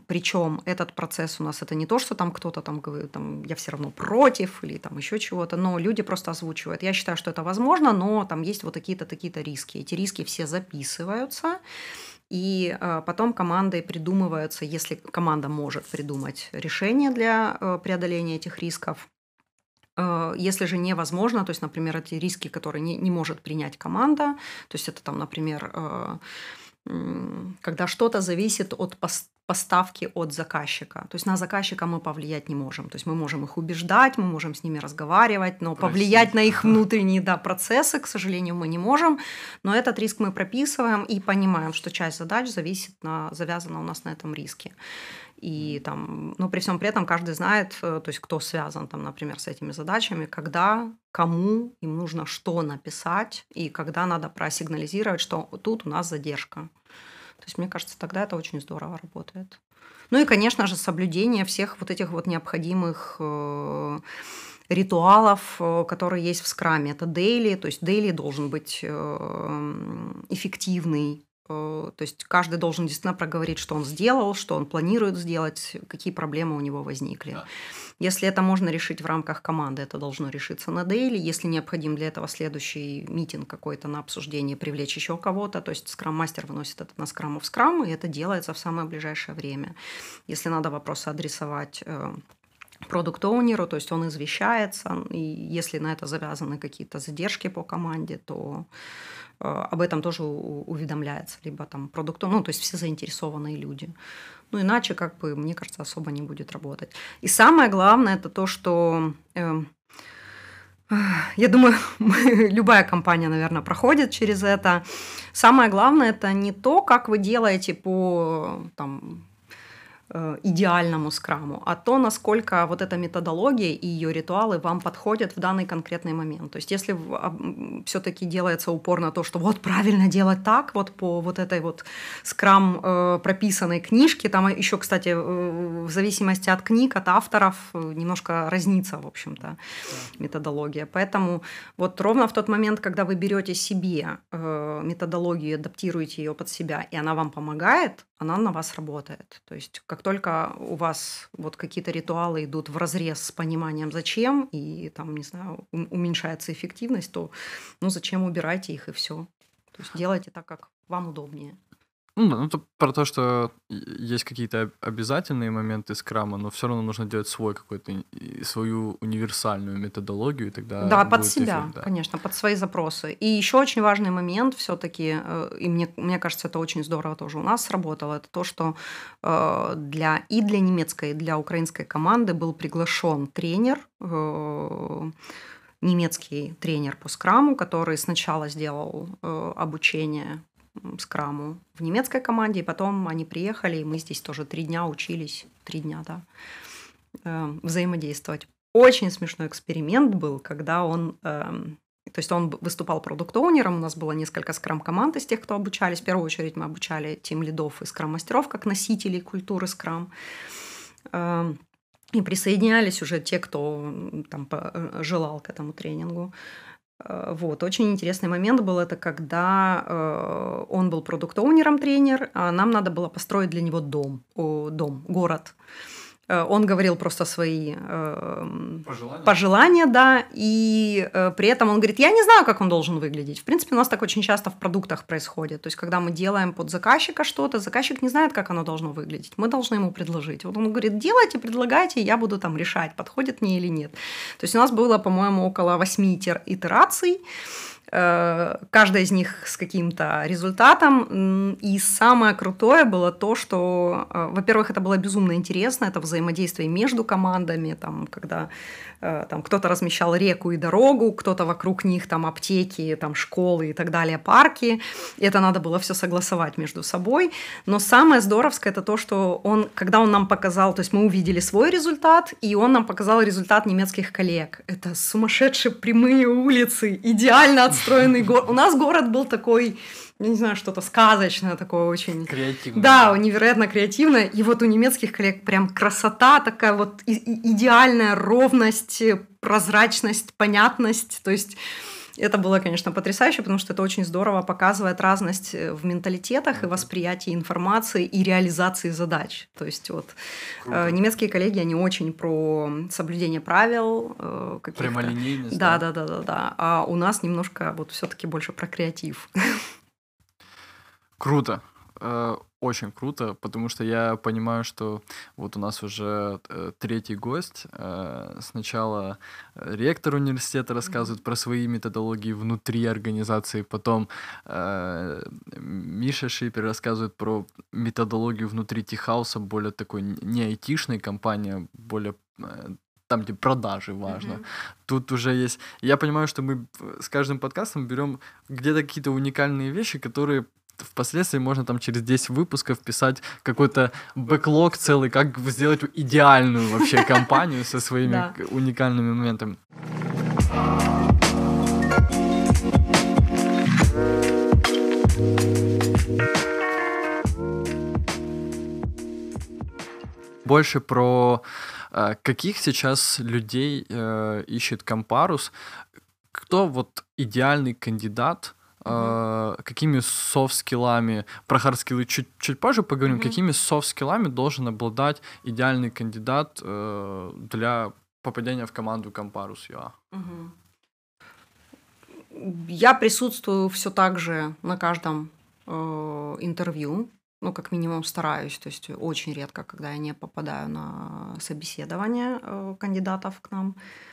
Причем этот процесс у нас это не то, что там кто-то там говорит, там, я все равно против или там еще чего-то, но люди просто озвучивают. Я считаю, что это возможно, но там есть вот такие-то, такие-то риски. Эти риски все записываются, и э, потом командой придумываются, если команда может придумать решение для э, преодоления этих рисков. Э, Если же невозможно, то есть, например, эти риски, которые не, не может принять команда, то есть это там, например, э, когда что-то зависит от пос- поставки от заказчика. То есть на заказчика мы повлиять не можем. То есть мы можем их убеждать, мы можем с ними разговаривать, но повлиять на их внутренние да, процессы, к сожалению, мы не можем. Но этот риск мы прописываем и понимаем, что часть задач зависит на, завязана у нас на этом риске. И там, ну, при всем при этом каждый знает, э, то есть кто связан, там, например, с этими задачами, когда, кому им нужно что написать, и когда надо просигнализировать, что тут у нас задержка. То есть, мне кажется, тогда это очень здорово работает. Ну и, конечно же, соблюдение всех вот этих вот необходимых э, ритуалов, э, которые есть в скраме. Это дейли, то есть дейли должен быть э, эффективный, э, то есть каждый должен действительно проговорить, что он сделал, что он планирует сделать, какие проблемы у него возникли. Да. Если это можно решить в рамках команды, это должно решиться на дейли. Если необходим для этого следующий митинг какой-то на обсуждение, привлечь еще кого-то, то есть скрам-мастер выносит это на скрам в скрам, и это делается в самое ближайшее время. Если надо вопросы адресовать э, продукт-оунеру, то есть он извещается, и если на это завязаны какие-то задержки по команде, то э, об этом тоже уведомляется, либо там продукт, ну, то есть все заинтересованные люди. Ну, иначе, как бы, мне кажется, особо не будет работать. И самое главное, это то, что э, я думаю, любая компания, наверное, проходит через это. Самое главное это не то, как вы делаете по там, э, идеальному скраму, а то, насколько вот эта методология и ее ритуалы вам подходят в данный конкретный момент. То есть, если все-таки делается упор на то, что вот правильно делать так, вот по вот этой вот скрам э, прописанной книжке, там еще, кстати, э, в зависимости от книг, от авторов э, немножко разнится, в общем-то, методология. Поэтому вот ровно в тот момент, когда вы берете себе э, методологию, адаптируете ее под себя, и она вам помогает, она на вас работает. То есть как только у вас вот какие-то ритуалы идут в разрез с пониманием зачем, и там, не знаю, ум- уменьшается эффективность, то ну зачем убирайте их и все. То есть делайте так, как вам удобнее. Ну, да, ну, это про то, что есть какие-то об- обязательные моменты скрама, но все равно нужно делать свой какой-то, свою универсальную методологию, и тогда Да, под себя, эффект, да. конечно, под свои запросы. И еще очень важный момент все-таки, и мне, мне кажется, это очень здорово тоже у нас сработало, это то, что э, для, и для немецкой, и для украинской команды был приглашен тренер, э, немецкий тренер по скраму, который сначала сделал э, обучение скраму в немецкой команде, и потом они приехали, и мы здесь тоже три дня учились, три дня, да, э, взаимодействовать. Очень смешной эксперимент был, когда он... эм, то есть он выступал продукт-оунером, у нас было несколько скрам-команд из тех, кто обучались. В первую очередь мы обучали тим лидов и скрам-мастеров как носителей культуры скрам. Эм, И присоединялись уже те, кто там э, желал к этому тренингу. Э, вот, очень интересный момент был это, когда э, он был продукт-оунером тренер, а нам надо было построить для него дом, о, дом, город. Э, он говорил просто свои э, пожелания. пожелания, да, и э, при этом он говорит, я не знаю, как он должен выглядеть. В принципе, у нас так очень часто в продуктах происходит. То есть, когда мы делаем под заказчика что-то, заказчик не знает, как оно должно выглядеть. Мы должны ему предложить. Вот он говорит, делайте, предлагайте, я буду там решать, подходит мне или нет. То есть, у нас было, по-моему, около восьми итераций. Э, каждая из них с каким-то результатом. И самое крутое было то, что, э, во-первых, это было безумно интересно, это взаимодействие между командами, там, когда Э, там кто-то размещал реку и дорогу, кто-то вокруг них там аптеки, там школы и так далее, парки. Это надо было все согласовать между собой. Но самое здоровское это то, что он, когда он нам показал, то есть мы увидели свой результат, и он нам показал результат немецких коллег. Это сумасшедшие прямые улицы, идеально отстроенный город. У нас город был такой я не знаю, что-то сказочное такое очень. Креативное. Да, невероятно креативное. И вот у немецких коллег прям красота такая вот идеальная ровность, прозрачность, понятность. То есть это было, конечно, потрясающе, потому что это очень здорово показывает разность э, в менталитетах и восприятии информации и реализации задач. То есть вот э, Круто. немецкие коллеги, они очень про соблюдение правил. Э, Прямолинейность. Да, да, да, да, да. А у нас немножко вот все-таки больше про креатив. Круто. Э, очень круто, потому что я понимаю, что вот у нас уже э, третий гость. Э, сначала ректор университета рассказывает про свои методологии внутри организации, потом Миша Шипер рассказывает про методологию внутри Тихауса, более такой не айтишной компании, более там, где продажи важно. Mm-hmm. Тут уже есть... Я понимаю, что мы с каждым подкастом берем где-то какие-то уникальные вещи, которые впоследствии можно там через 10 выпусков писать какой-то бэклог целый, как сделать идеальную вообще компанию со своими уникальными моментами. Больше про э, каких сейчас людей э, ищет Компарус, кто вот идеальный кандидат, Uh-huh. какими софт-скиллами, про хард-скиллы чуть, чуть позже поговорим, uh-huh. какими софт-скиллами должен обладать идеальный кандидат э, для попадения в команду Comparus UA? Uh-huh. Я присутствую все так же на каждом э, интервью, ну, как минимум стараюсь, то есть очень редко, когда я не попадаю на собеседование э, кандидатов к нам. Э,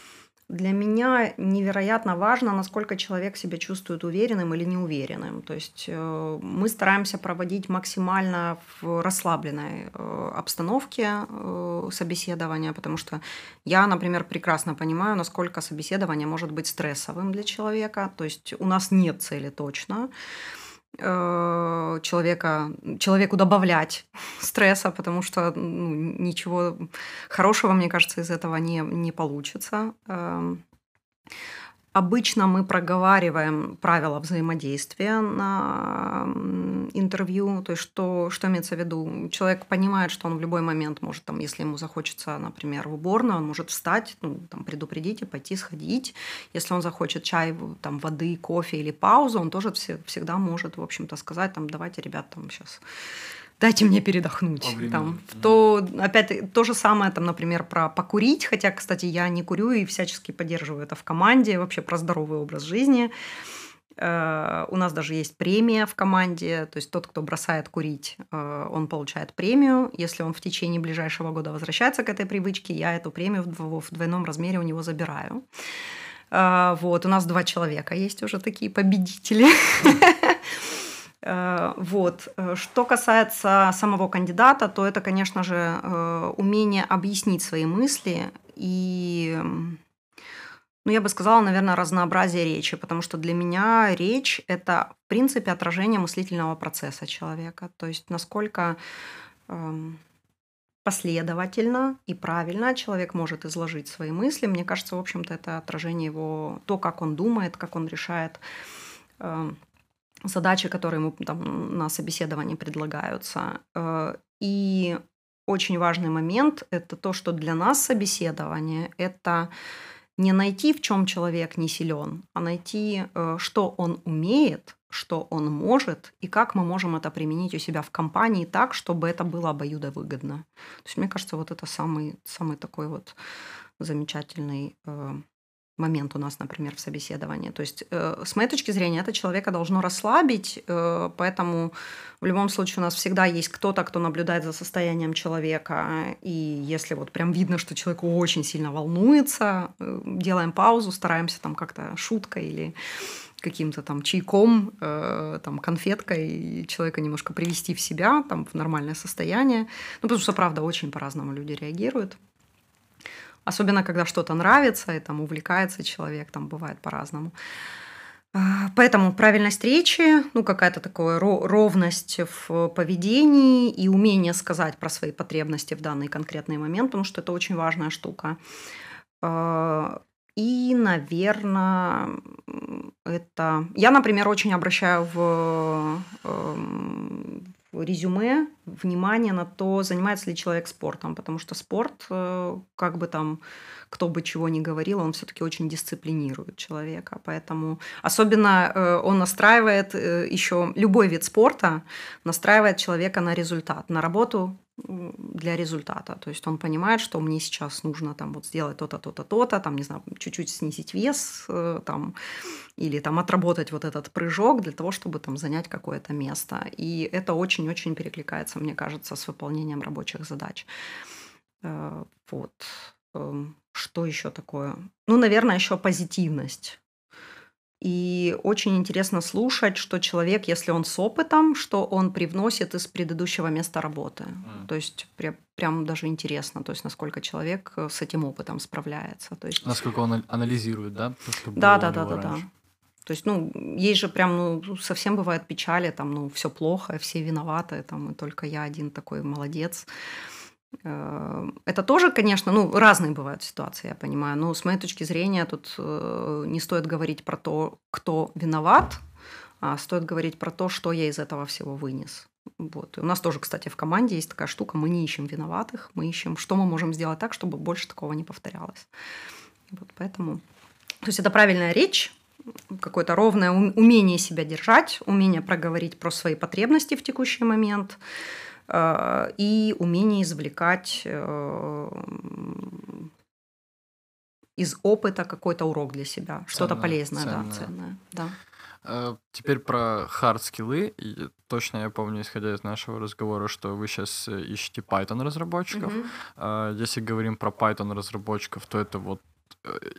для меня невероятно важно, насколько человек себя чувствует уверенным или неуверенным. То есть э, мы стараемся проводить максимально в расслабленной э, обстановке э, собеседования, потому что я, например, прекрасно понимаю, насколько собеседование может быть стрессовым для человека. То есть у нас нет цели точно. Э, человека, человеку добавлять стресса, потому что ну, ничего хорошего, мне кажется, из этого не, не получится. Обычно мы проговариваем правила взаимодействия на интервью, то есть что, что имеется в виду. Человек понимает, что он в любой момент может, там, если ему захочется, например, в уборную, он может встать, ну, там, предупредить и пойти сходить. Если он захочет чай, там, воды, кофе или паузу, он тоже всегда может, в общем-то, сказать, там, давайте, ребят, там, сейчас дайте мне передохнуть. Там, то, опять то же самое, там, например, про покурить, хотя, кстати, я не курю и всячески поддерживаю это в команде, вообще про здоровый образ жизни. Э, у нас даже есть премия в команде, то есть тот, кто бросает курить, э, он получает премию. Если он в течение ближайшего года возвращается к этой привычке, я эту премию в двойном размере у него забираю. Э, вот, у нас два человека есть уже такие победители. Э, вот. Э, что касается самого кандидата, то это, конечно же, э, умение объяснить свои мысли и, ну, я бы сказала, наверное, разнообразие речи, потому что для меня речь – это, в принципе, отражение мыслительного процесса человека. То есть насколько эм, последовательно и правильно человек может изложить свои мысли. Мне кажется, в общем-то, это отражение его, то, как он думает, как он решает эм, задачи, которые ему там, на собеседовании предлагаются. Э, и очень важный момент – это то, что для нас собеседование – это не найти, в чем человек не силен, а найти, э, что он умеет, что он может и как мы можем это применить у себя в компании так, чтобы это было обоюдовыгодно. То есть, мне кажется, вот это самый, самый такой вот замечательный э, момент у нас, например, в собеседовании. То есть, э, с моей точки зрения, это человека должно расслабить, э, поэтому в любом случае у нас всегда есть кто-то, кто наблюдает за состоянием человека, и если вот прям видно, что человек очень сильно волнуется, э, делаем паузу, стараемся там как-то шуткой или каким-то там чайком, э, там конфеткой человека немножко привести в себя, там в нормальное состояние. Ну, потому что, правда, очень по-разному люди реагируют. Особенно, когда что-то нравится и там увлекается человек, там бывает по-разному. А, поэтому правильность речи, ну какая-то такая ровность в поведении и умение сказать про свои потребности в данный конкретный момент, потому что это очень важная штука. А, и, наверное, это... Я, например, очень обращаю в, эм, в резюме внимание на то, занимается ли человек спортом, потому что спорт, э, как бы там кто бы чего ни говорил, он все-таки очень дисциплинирует человека. Поэтому особенно э, он настраивает э, еще любой вид спорта, настраивает человека на результат, на работу для результата. То есть он понимает, что мне сейчас нужно там вот сделать то-то, то-то, то-то, там, не знаю, чуть-чуть снизить вес, э, там, или там отработать вот этот прыжок для того, чтобы там занять какое-то место. И это очень-очень перекликается, мне кажется, с выполнением рабочих задач. Вот. Эм, что еще такое? Ну, наверное, еще позитивность. И очень интересно слушать, что человек, если он с опытом, что он привносит из предыдущего места работы. Mm. То есть прям, прям даже интересно, то есть насколько человек э, с этим опытом справляется. То есть... Насколько он анализирует, да? да, да, да, да, да. То есть, ну, есть же прям, ну, совсем бывает печали, там, ну, все плохо, все виноваты, там, и только я один такой молодец. Э, это тоже, конечно, ну, разные бывают ситуации, я понимаю, но с моей точки зрения тут э, не стоит говорить про то, кто виноват, а стоит говорить про то, что я из этого всего вынес. Вот. И у нас тоже, кстати, в команде есть такая штука, мы не ищем виноватых, мы ищем, что мы можем сделать так, чтобы больше такого не повторялось. Вот поэтому... То есть это правильная речь, какое-то ровное умение себя держать, умение проговорить про свои потребности в текущий момент – и умение извлекать э, из опыта какой-то урок для себя, что-то полезное, ценное. да, ценное, да. Э, теперь про хард-скиллы. Точно я помню, исходя из нашего разговора, что вы сейчас ищете Python разработчиков. Mm-hmm. Если говорим про Python разработчиков, то это вот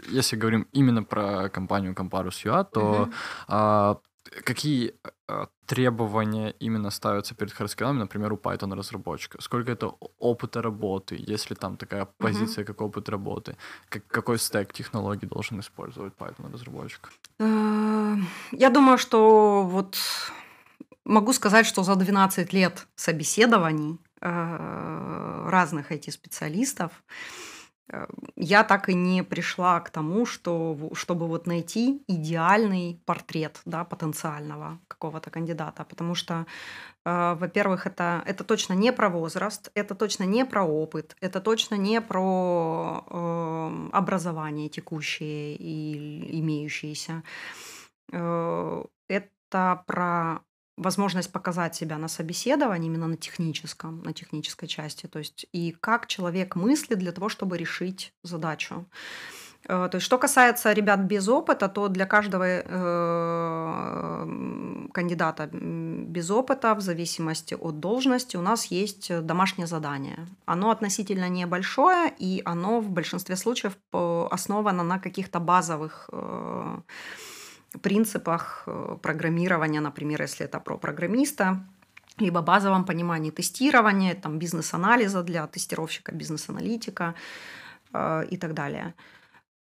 если говорим именно про компанию Comparus UA, то mm-hmm какие э, требования именно ставятся перед хардскиллами, например, у Python разработчика? Сколько это опыта работы, если там такая позиция, mm-hmm. как опыт работы? Как, какой стек технологий должен использовать Python разработчик? Э, я думаю, что вот могу сказать, что за 12 лет собеседований э, разных IT-специалистов я так и не пришла к тому, что, чтобы вот найти идеальный портрет да, потенциального какого-то кандидата. Потому что, э, во-первых, это, это точно не про возраст, это точно не про опыт, это точно не про э, образование текущее и имеющееся. Э, это про возможность показать себя на собеседовании именно на техническом, на технической части, то есть и как человек мыслит для того, чтобы решить задачу. Э, то есть, что касается ребят без опыта, то для каждого э, кандидата без опыта, в зависимости от должности, у нас есть домашнее задание. Оно относительно небольшое, и оно в большинстве случаев э, основано на каких-то базовых э, принципах э, программирования, например, если это про программиста, либо базовом понимании тестирования, там, бизнес-анализа для тестировщика, бизнес-аналитика э, и так далее.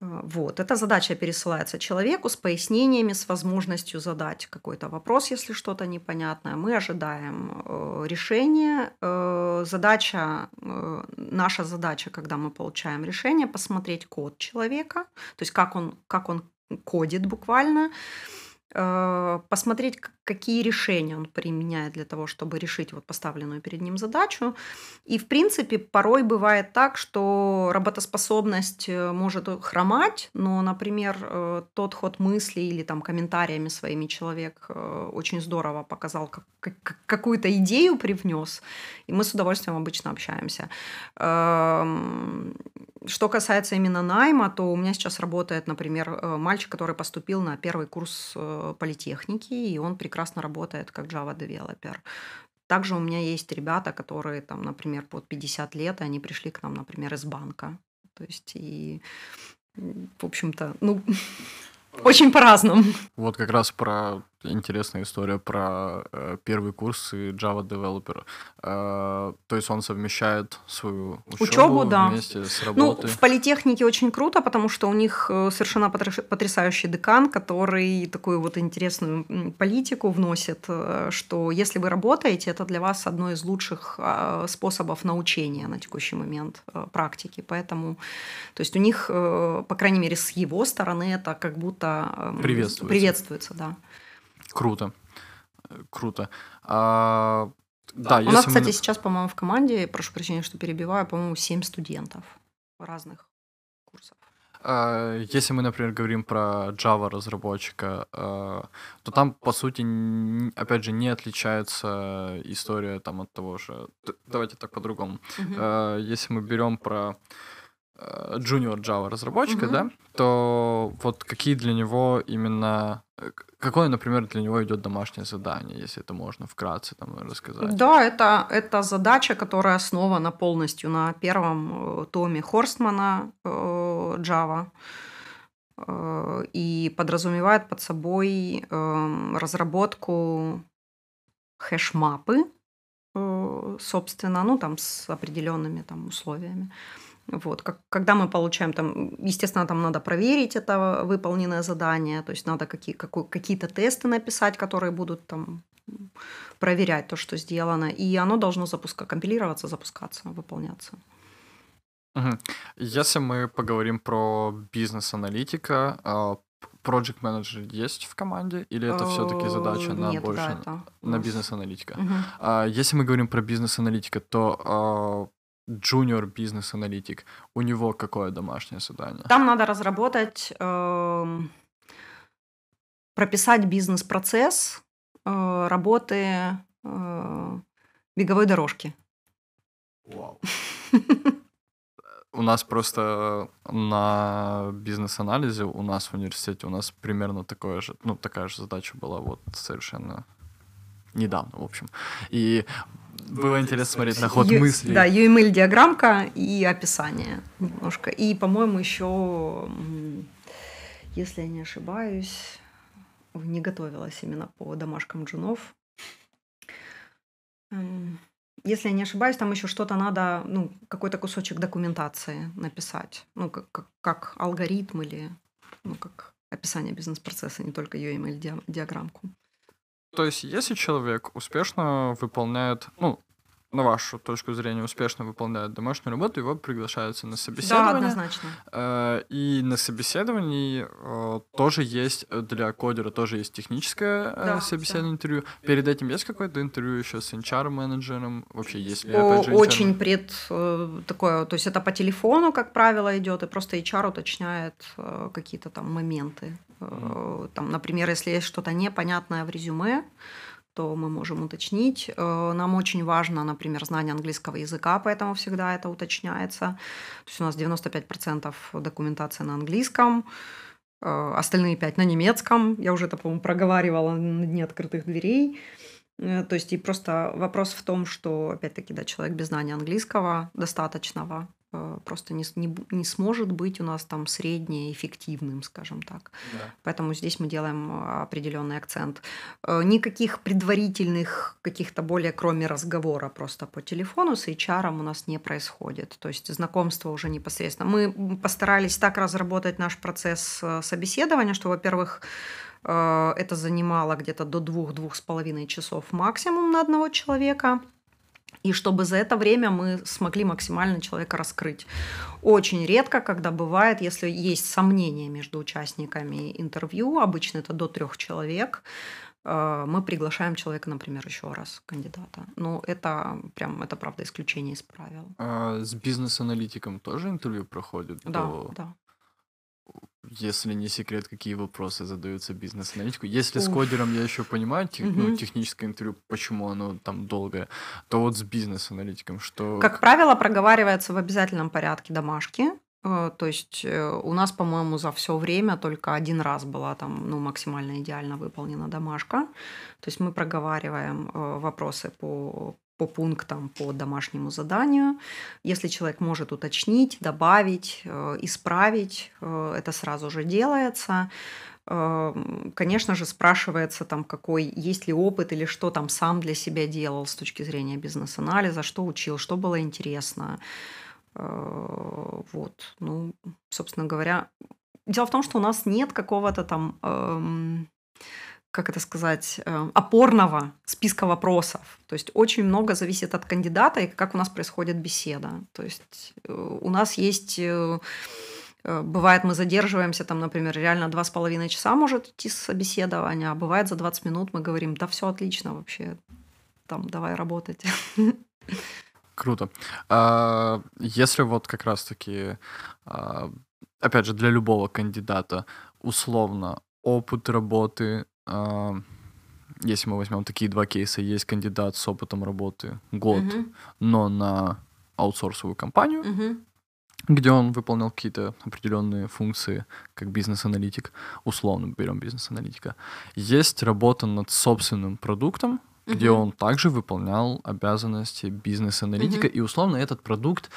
Э, вот. Эта задача пересылается человеку с пояснениями, с возможностью задать какой-то вопрос, если что-то непонятное. Мы ожидаем э, решения. Э, задача, э, наша задача, когда мы получаем решение, посмотреть код человека, то есть как он, как он кодит буквально, посмотреть, какие решения он применяет для того, чтобы решить вот поставленную перед ним задачу. И, в принципе, порой бывает так, что работоспособность э, может хромать, но, например, э, тот ход мысли или там комментариями своими человек очень здорово показал, как, какую-то идею привнес, и мы с удовольствием обычно общаемся. Эм, что касается именно найма, то у меня сейчас работает, например, мальчик, который поступил на первый курс политехники, и он прекрасно работает как Java девелопер. Также у меня есть ребята, которые там, например, под 50 лет, и они пришли к нам, например, из банка. То есть и, в общем-то, ну, очень по-разному. Вот как раз про интересная история про э, первый курс и Java Developer. Э, то есть он совмещает свою учебу, учебу да. вместе с ну, работой. Ну, в политехнике очень круто, потому что у них э, совершенно потрясающий декан, который такую вот интересную политику вносит, э, что если вы работаете, это для вас одно из лучших э, способов научения на текущий момент э, практики. Поэтому, то есть у них, по крайней мере, с его стороны это как будто э, приветствуется. приветствуется, да. Круто. Круто. А, да, У нас, кстати, мы... сейчас, по-моему, в команде, прошу прощения, что перебиваю, по-моему, 7 студентов разных курсов. А, если мы, например, говорим про Java разработчика, а, то там, по сути, опять же, не отличается история там от того же. Давайте так по-другому. Угу. Если мы берем про junior Java разработчика, угу. да, то вот какие для него именно э, какое, например, для него идет домашнее задание, если это можно вкратце там рассказать? Да, это, это задача, которая основана полностью на первом э, томе Хорстмана э, Java и подразумевает под собой эм, разработку хэшмапы, собственно, ну там с определенными там условиями. Вот, как, когда мы получаем там, естественно, там надо проверить это выполненное задание, то есть надо какие, какой, какие-то тесты написать, которые будут там проверять то, что сделано, и оно должно запуска, компилироваться, запускаться, выполняться. Угу. Если мы поговорим про бизнес-аналитика, а, Project менеджер есть в команде, или это все-таки задача на Нет, больше да, это... на бизнес-аналитика? Угу. Если мы говорим про бизнес-аналитика, то а, junior бизнес-аналитик, у него какое домашнее задание? Там надо разработать, э, прописать бизнес-процесс э, работы э, беговой дорожки. Вау. У нас просто на бизнес-анализе, у нас в университете, у нас примерно такое же, ну, такая же задача была вот совершенно недавно, в общем. И было интересно смотреть на ход Ю, мысли. Да, UML-диаграммка и описание немножко. И, по-моему, еще, если я не ошибаюсь, не готовилась именно по домашкам джунов. Эм, если я не ошибаюсь, там еще что-то надо, ну, какой-то кусочек документации написать. Ну, как, как, как алгоритм или, ну, как описание бизнес-процесса, не только UML-диаграммку. То есть, если человек успешно выполняет, ну, на вашу точку зрения, успешно выполняет домашнюю работу, его приглашаются на собеседование. Да, однозначно. Э, и на собеседовании э, тоже есть, для кодера тоже есть техническое э, да, собеседование, да. интервью. Перед этим есть какое-то интервью еще с HR-менеджером? Вообще, есть ли, опять же. Очень пред такое, то есть это по телефону, как правило, идет, и просто HR уточняет какие-то там моменты. Mm. Там, например, если есть что-то непонятное в резюме, то мы можем уточнить. Э, нам очень важно, например, знание английского языка, поэтому всегда это уточняется. То есть у нас 95% документации на английском, э, остальные 5 на немецком. Я уже это, по-моему, проговаривала на дне открытых дверей. Э, то есть и просто вопрос в том, что, опять-таки, да, человек без знания английского достаточного Э, просто не, не, не сможет быть у нас там среднеэффективным, скажем так. Да. Поэтому здесь мы делаем э, определенный акцент. Э, никаких предварительных каких-то более, кроме разговора просто по телефону с HR у нас не происходит. То есть знакомство уже непосредственно. Мы постарались так разработать наш процесс собеседования, что, во-первых, это занимало где-то до двух-двух с половиной часов максимум на одного человека – и чтобы за это время мы смогли максимально человека раскрыть. Очень редко, когда бывает, если есть сомнения между участниками интервью, обычно это до трех человек, э, мы приглашаем человека, например, еще раз, кандидата. Но это прям, это правда исключение из правил. А с бизнес-аналитиком тоже интервью проходит? Да, до... да. Если не секрет, какие вопросы задаются бизнес-аналитику. Если Уф. с кодером я еще понимаю, тех, угу. ну, техническое интервью, почему оно там долгое, то вот с бизнес-аналитиком что... Как правило, проговаривается в обязательном порядке домашки. Э, то есть э, у нас, по-моему, за все время только один раз была там ну, максимально идеально выполнена домашка. То есть мы проговариваем э, вопросы по по пунктам по домашнему заданию. Если человек может уточнить, добавить, э, исправить, э, это сразу же делается. Э, конечно же, спрашивается, там, какой, есть ли опыт или что там сам для себя делал с точки зрения бизнес-анализа, что учил, что было интересно. Вот, ну, собственно говоря, дело в том, что у нас нет какого-то там эм, как это сказать, э, опорного списка вопросов. То есть очень много зависит от кандидата и как у нас происходит беседа. То есть э, у нас есть э, Бывает, мы задерживаемся, там, например, реально два с половиной часа может идти собеседование, а бывает за 20 минут мы говорим, да все отлично вообще, там, давай работать. Круто. А, если вот как раз-таки, а, опять же, для любого кандидата условно опыт работы если мы возьмем такие два кейса, есть кандидат с опытом работы год, угу. но на аутсорсовую компанию, угу. где он выполнял какие-то определенные функции, как бизнес-аналитик, условно берем бизнес-аналитика. Есть работа над собственным продуктом, угу. где он также выполнял обязанности бизнес-аналитика, угу. и условно этот продукт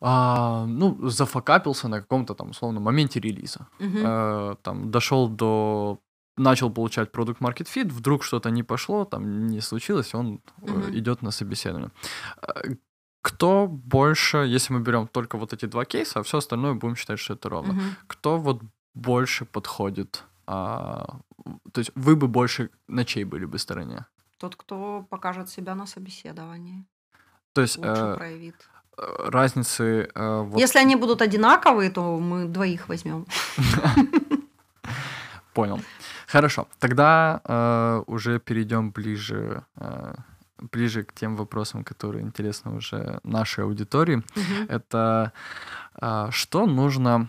а, ну, зафакапился на каком-то там условно моменте релиза. Угу. А, там дошел до начал получать продукт market fit, вдруг что-то не пошло, там не случилось, он угу. идет на собеседование. Э, кто больше, если мы берем только вот эти два кейса, а все остальное будем считать, что это ровно. Угу. Кто вот больше подходит? А, то есть вы бы больше на чьей были бы стороне? Тот, кто покажет себя на собеседовании. То есть лучше э, проявит. Э, разницы. Э, вот... Если они будут одинаковые, то мы двоих возьмем. Понял. Хорошо, тогда э, уже перейдем ближе, э, ближе к тем вопросам, которые интересны уже нашей аудитории. Угу. Это э, что нужно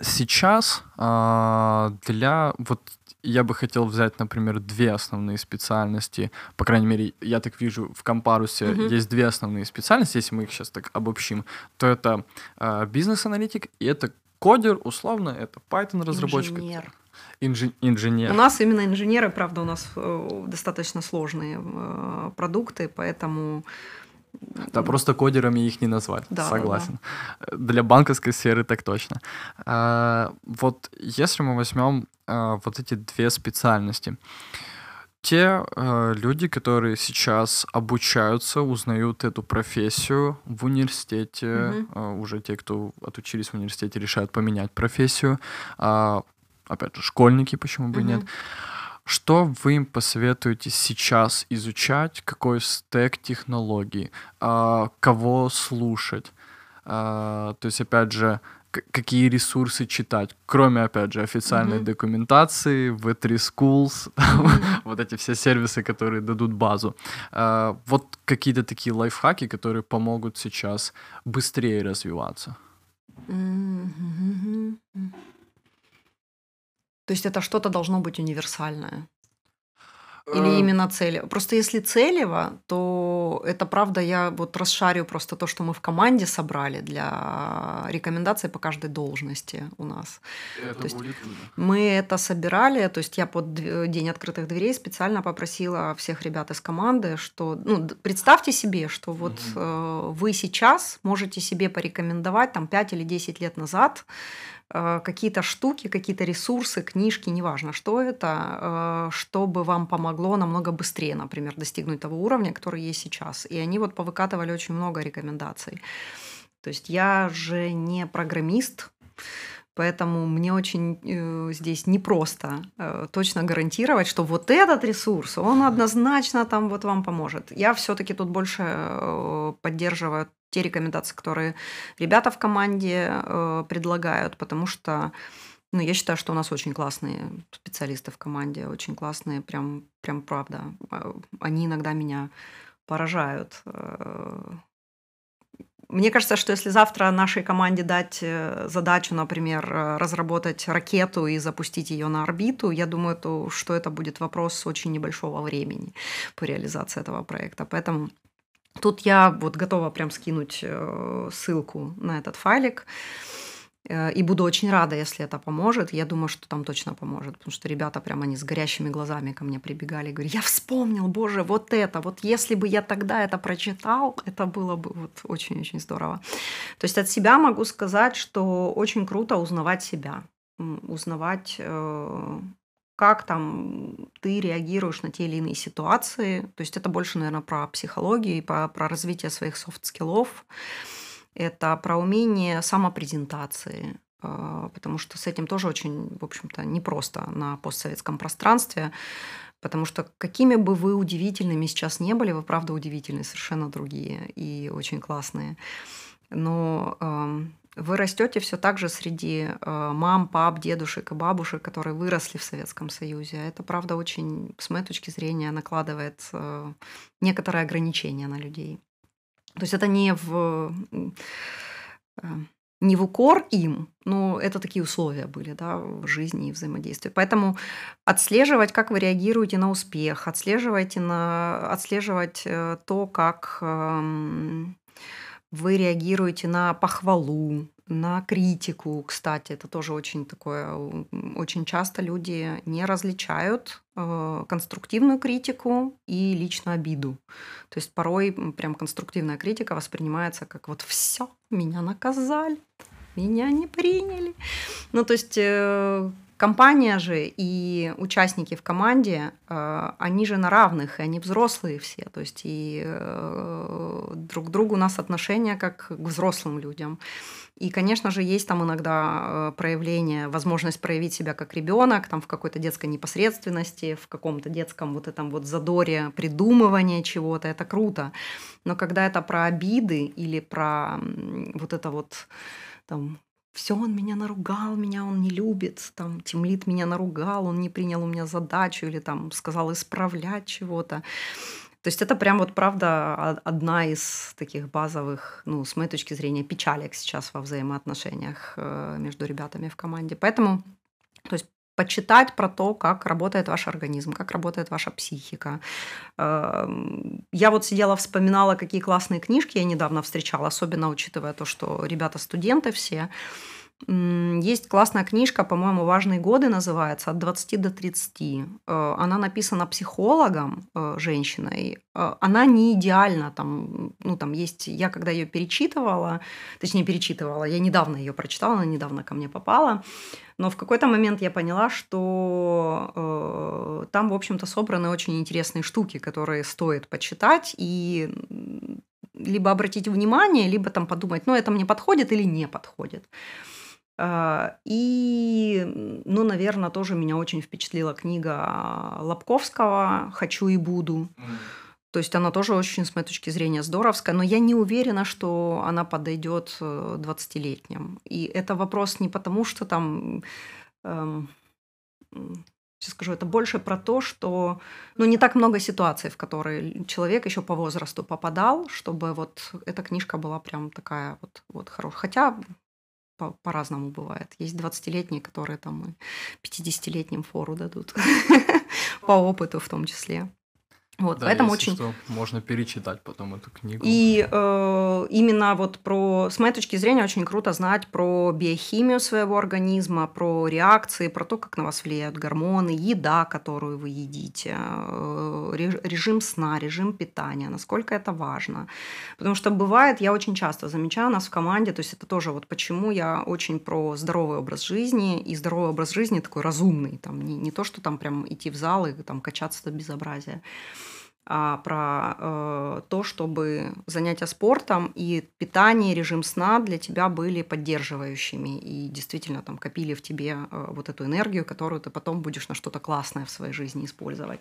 сейчас э, для вот я бы хотел взять, например, две основные специальности. По крайней мере, я так вижу, в Компарусе uh-huh. есть две основные специальности, если мы их сейчас так обобщим, то это э, бизнес-аналитик и это кодер, условно, это Python-разработчик. Инженер. Инжи- инженер. У нас именно инженеры, правда, у нас э, достаточно сложные э, продукты, поэтому... Да, просто кодерами их не назвать, да, согласен. Да. Для банковской сферы так точно. А, вот если мы возьмем а, вот эти две специальности, те э, люди, которые сейчас обучаются, узнают эту профессию в университете, mm-hmm. э, уже те, кто отучились в университете, решают поменять профессию, э, опять же, школьники, почему бы и нет. Что вы им посоветуете сейчас изучать? Какой стек технологий? А, кого слушать? А, то есть, опять же, какие ресурсы читать, кроме, опять же, официальной mm-hmm. документации, V3 Schools, mm-hmm. вот эти все сервисы, которые дадут базу. А, вот какие-то такие лайфхаки, которые помогут сейчас быстрее развиваться. Mm-hmm. То есть это что-то должно быть универсальное. Или э. именно цели? Просто если целево, то это правда, я вот расшарю просто то, что мы в команде собрали для рекомендаций по каждой должности у нас. Это то есть мы это собирали, то есть я под день открытых дверей специально попросила всех ребят из команды, что, ну, представьте себе, что вот угу. вы сейчас можете себе порекомендовать там 5 или 10 лет назад какие-то штуки, какие-то ресурсы, книжки, неважно, что это, э, чтобы вам помогло намного быстрее, например, достигнуть того уровня, который есть сейчас. И они вот повыкатывали очень много рекомендаций. То есть я же не программист, Поэтому мне очень э, здесь непросто э, точно гарантировать, что вот этот ресурс, он однозначно там вот вам поможет. Я все-таки тут больше э, поддерживаю те рекомендации, которые ребята в команде э, предлагают, потому что ну, я считаю, что у нас очень классные специалисты в команде, очень классные, прям, прям правда. А, они иногда меня поражают. Э, мне кажется, что если завтра нашей команде дать э, задачу, например, э, разработать ракету и запустить ее на орбиту, я думаю, то, что это будет вопрос очень небольшого времени по реализации этого проекта. Поэтому тут я вот готова прям скинуть ссылку на этот файлик. Э, и буду очень рада, если это поможет. Я думаю, что там точно поможет, потому что ребята прям они с горящими глазами ко мне прибегали и говорят, я вспомнил, боже, вот это, вот если бы я тогда это прочитал, это было бы вот очень-очень здорово. То есть от себя могу сказать, что очень круто узнавать себя, узнавать э, как там ты реагируешь на те или иные ситуации. То есть это больше, наверное, про психологию и про, про развитие своих софт-скиллов это про умение самопрезентации, а, потому что с этим тоже очень, в общем-то, непросто на постсоветском пространстве, потому что какими бы вы удивительными сейчас не были, вы правда удивительные, совершенно другие и очень классные. Но вы растете все так же среди а, мам, пап, дедушек и бабушек, которые выросли в Советском Союзе. Это, правда, очень, с моей точки зрения, накладывает а, некоторые ограничения на людей. То есть это не в э, не в укор им, но это такие условия были да, в жизни и взаимодействии. Поэтому отслеживать, как вы реагируете на успех, отслеживайте на, отслеживать э, то, как эм, вы реагируете на похвалу, на критику, кстати, это тоже очень такое, очень часто люди не различают э, конструктивную критику и личную обиду. То есть порой прям конструктивная критика воспринимается как вот все, меня наказали, меня не приняли. Ну, то есть э, компания же и участники в команде, э, они же на равных, и они взрослые все. То есть и э, друг к другу у нас отношения как к взрослым людям. И, конечно же, есть там иногда э, проявление, возможность проявить себя как ребенок, там в какой-то детской непосредственности, в каком-то детском вот этом вот задоре придумывания чего-то, это круто. Но когда это про обиды или про вот это вот там все, он меня наругал, меня он не любит, там, Тимлит меня наругал, он не принял у меня задачу или там сказал исправлять чего-то. То есть это прям вот правда одна из таких базовых, ну, с моей точки зрения, печалек сейчас во взаимоотношениях э, между ребятами в команде. Поэтому, то есть почитать про то, как работает ваш организм, как работает ваша психика. Эм, я вот сидела, вспоминала, какие классные книжки я недавно встречала, особенно учитывая то, что ребята студенты все. Есть классная книжка, по-моему, «Важные годы» называется, от 20 до 30. Э, она написана психологом, э, женщиной. Э, она не идеальна. Там, ну, там есть... Я когда ее перечитывала, точнее, перечитывала, я недавно ее прочитала, она недавно ко мне попала, но в какой-то момент я поняла, что там, в общем-то, собраны очень интересные штуки, которые стоит почитать и либо обратить внимание, либо там подумать, ну, это мне подходит или не подходит. А, и, ну, наверное, тоже меня очень впечатлила книга Лобковского «Хочу и буду». То есть она тоже очень, с моей точки зрения, здоровская, но я не уверена, что она подойдет 20-летним. Э, и это вопрос не потому, что там... Эм, сейчас скажу, это больше про то, что ну, не так много ситуаций, в которые человек еще по возрасту попадал, чтобы вот эта книжка была прям такая вот, вот хорошая. Хотя по- по-разному бывает. Есть 20-летние, которые там и 50-летним фору дадут. По опыту в том числе. Вот, да, поэтому очень... что, можно перечитать потом эту книгу. И э, именно вот про, с моей точки зрения, очень круто знать про биохимию своего организма, про реакции, про то, как на вас влияют гормоны, еда, которую вы едите, э, режим сна, режим питания, насколько это важно. Потому что бывает, я очень часто замечаю нас в команде, то есть это тоже вот почему я очень про здоровый образ жизни, и здоровый образ жизни такой разумный, там не, не то, что там прям идти в зал и там качаться до безобразия. А про э, то, чтобы занятия спортом и питание, режим сна для тебя были поддерживающими и действительно там копили в тебе э, вот эту энергию, которую ты потом будешь на что-то классное в своей жизни использовать.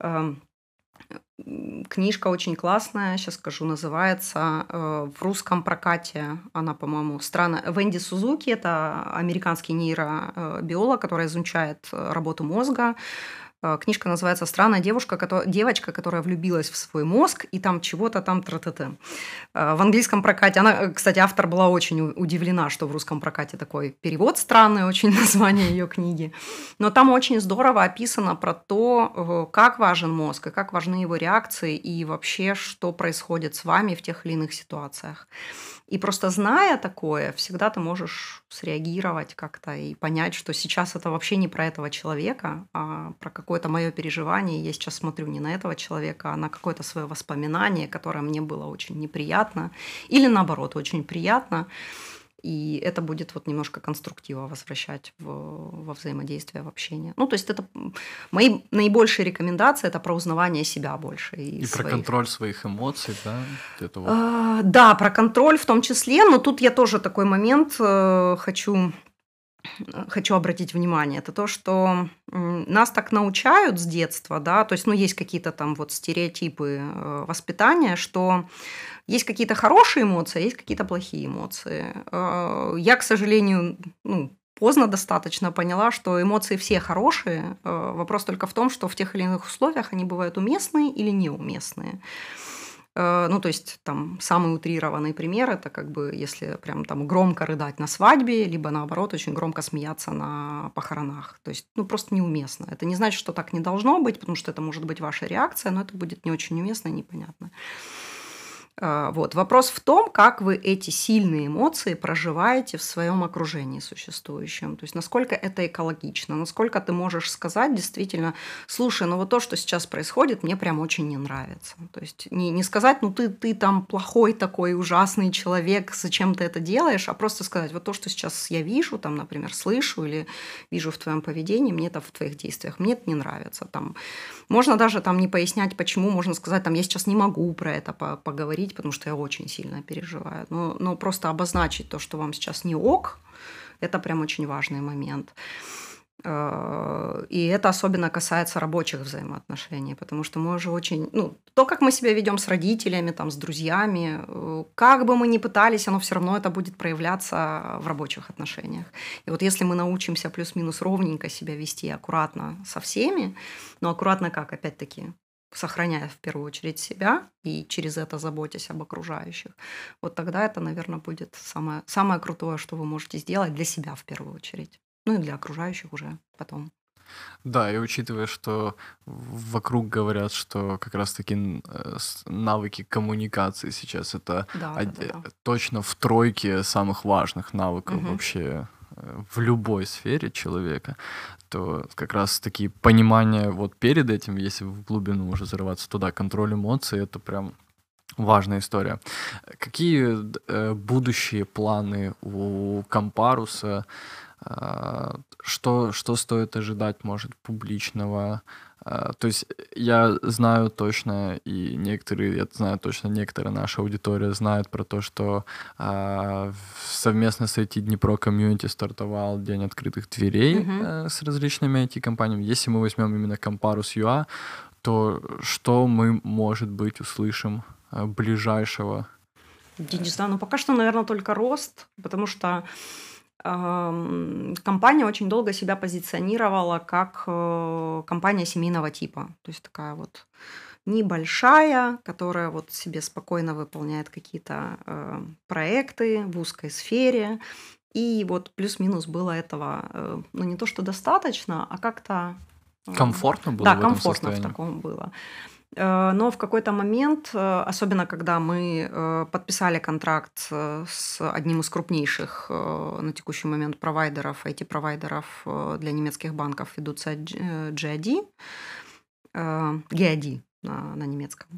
Э, книжка очень классная, сейчас скажу, называется э, в русском прокате, она, по-моему, страна Венди Сузуки, это американский нейробиолог, который изучает э, работу мозга, книжка называется «Странная девушка, которая, девочка, которая влюбилась в свой мозг, и там чего-то там тра -та -та». В английском прокате, она, кстати, автор была очень удивлена, что в русском прокате такой перевод странный, очень название ее книги. Но там очень здорово описано про то, как важен мозг, и как важны его реакции, и вообще, что происходит с вами в тех или иных ситуациях. И просто зная такое, всегда ты можешь среагировать как-то и понять, что сейчас это вообще не про этого человека, а про какое-то мое переживание. Я сейчас смотрю не на этого человека, а на какое-то свое воспоминание, которое мне было очень неприятно, или наоборот, очень приятно и это будет вот немножко конструктива возвращать в, во взаимодействие, в общение. Ну, то есть это мои наибольшие рекомендации – это про узнавание себя больше. И, и своих. про контроль своих эмоций, да? Это вот... а, да, про контроль в том числе, но тут я тоже такой момент э, хочу хочу обратить внимание, это то, что нас так научают с детства, да, то есть, ну, есть какие-то там вот стереотипы э, воспитания, что есть какие-то хорошие эмоции, а есть какие-то плохие эмоции. Э, я, к сожалению, ну, поздно достаточно поняла, что эмоции все хорошие. Э, вопрос только в том, что в тех или иных условиях они бывают уместные или неуместные. Э, ну, то есть, там, самый утрированный пример – это как бы, если прям там громко рыдать на свадьбе, либо, наоборот, очень громко смеяться на похоронах. То есть, ну, просто неуместно. Это не значит, что так не должно быть, потому что это может быть ваша реакция, но это будет не очень уместно и непонятно. А, вот. Вопрос в том, как вы эти сильные эмоции проживаете в своем окружении существующем. То есть насколько это экологично, насколько ты можешь сказать действительно, слушай, ну вот то, что сейчас происходит, мне прям очень не нравится. То есть не, не сказать, ну ты, ты там плохой такой ужасный человек, зачем ты это делаешь, а просто сказать, вот то, что сейчас я вижу, там, например, слышу или вижу в твоем поведении, мне это в твоих действиях, мне это не нравится. Там, можно даже там не пояснять, почему, можно сказать, там, я сейчас не могу про это поговорить, потому что я очень сильно переживаю. Но, но просто обозначить то, что вам сейчас не ок, это прям очень важный момент. Э, и это особенно касается рабочих взаимоотношений, потому что мы уже очень... Ну, то, как мы себя ведем с родителями, там, с друзьями, э, как бы мы ни пытались, оно все равно это будет проявляться в рабочих отношениях. И вот если мы научимся плюс-минус ровненько себя вести аккуратно со всеми, но аккуратно как, опять-таки, сохраняя в первую очередь себя и через это заботясь об окружающих, вот тогда это, наверное, будет самое, самое крутое, что вы можете сделать для себя в первую очередь. Ну и для окружающих уже потом. Да, и учитывая, что вокруг говорят, что как раз-таки э, навыки коммуникации сейчас это да, од... да, да. точно в тройке самых важных навыков угу. вообще э, в любой сфере человека, то как раз таки понимание вот перед этим, если в глубину уже зарываться туда, контроль эмоций, это прям важная история. Какие э, будущие планы у Компаруса? Э, что, что стоит ожидать, может, публичного? Э, то есть я знаю точно, и некоторые, я знаю точно, некоторая наша аудитория знает про то, что э, совместно с IT Днепро комьюнити стартовал День открытых дверей mm-hmm. с различными IT-компаниями. Если мы возьмем именно Comparus UA, то что мы, может быть, услышим э, ближайшего? Я не знаю, но пока что, наверное, только рост, потому что компания очень долго себя позиционировала как э, компания семейного типа. То есть такая вот небольшая, которая вот себе спокойно выполняет какие-то э, проекты в узкой сфере. И вот плюс-минус было этого, э, ну не то что достаточно, а как-то... Комфортно было Да, в комфортно в таком было. Э, но в какой-то момент, э, особенно когда мы э, подписали контракт с одним из крупнейших на текущий момент провайдеров, IT-провайдеров для немецких банков, ведутся GID, GID на, немецком.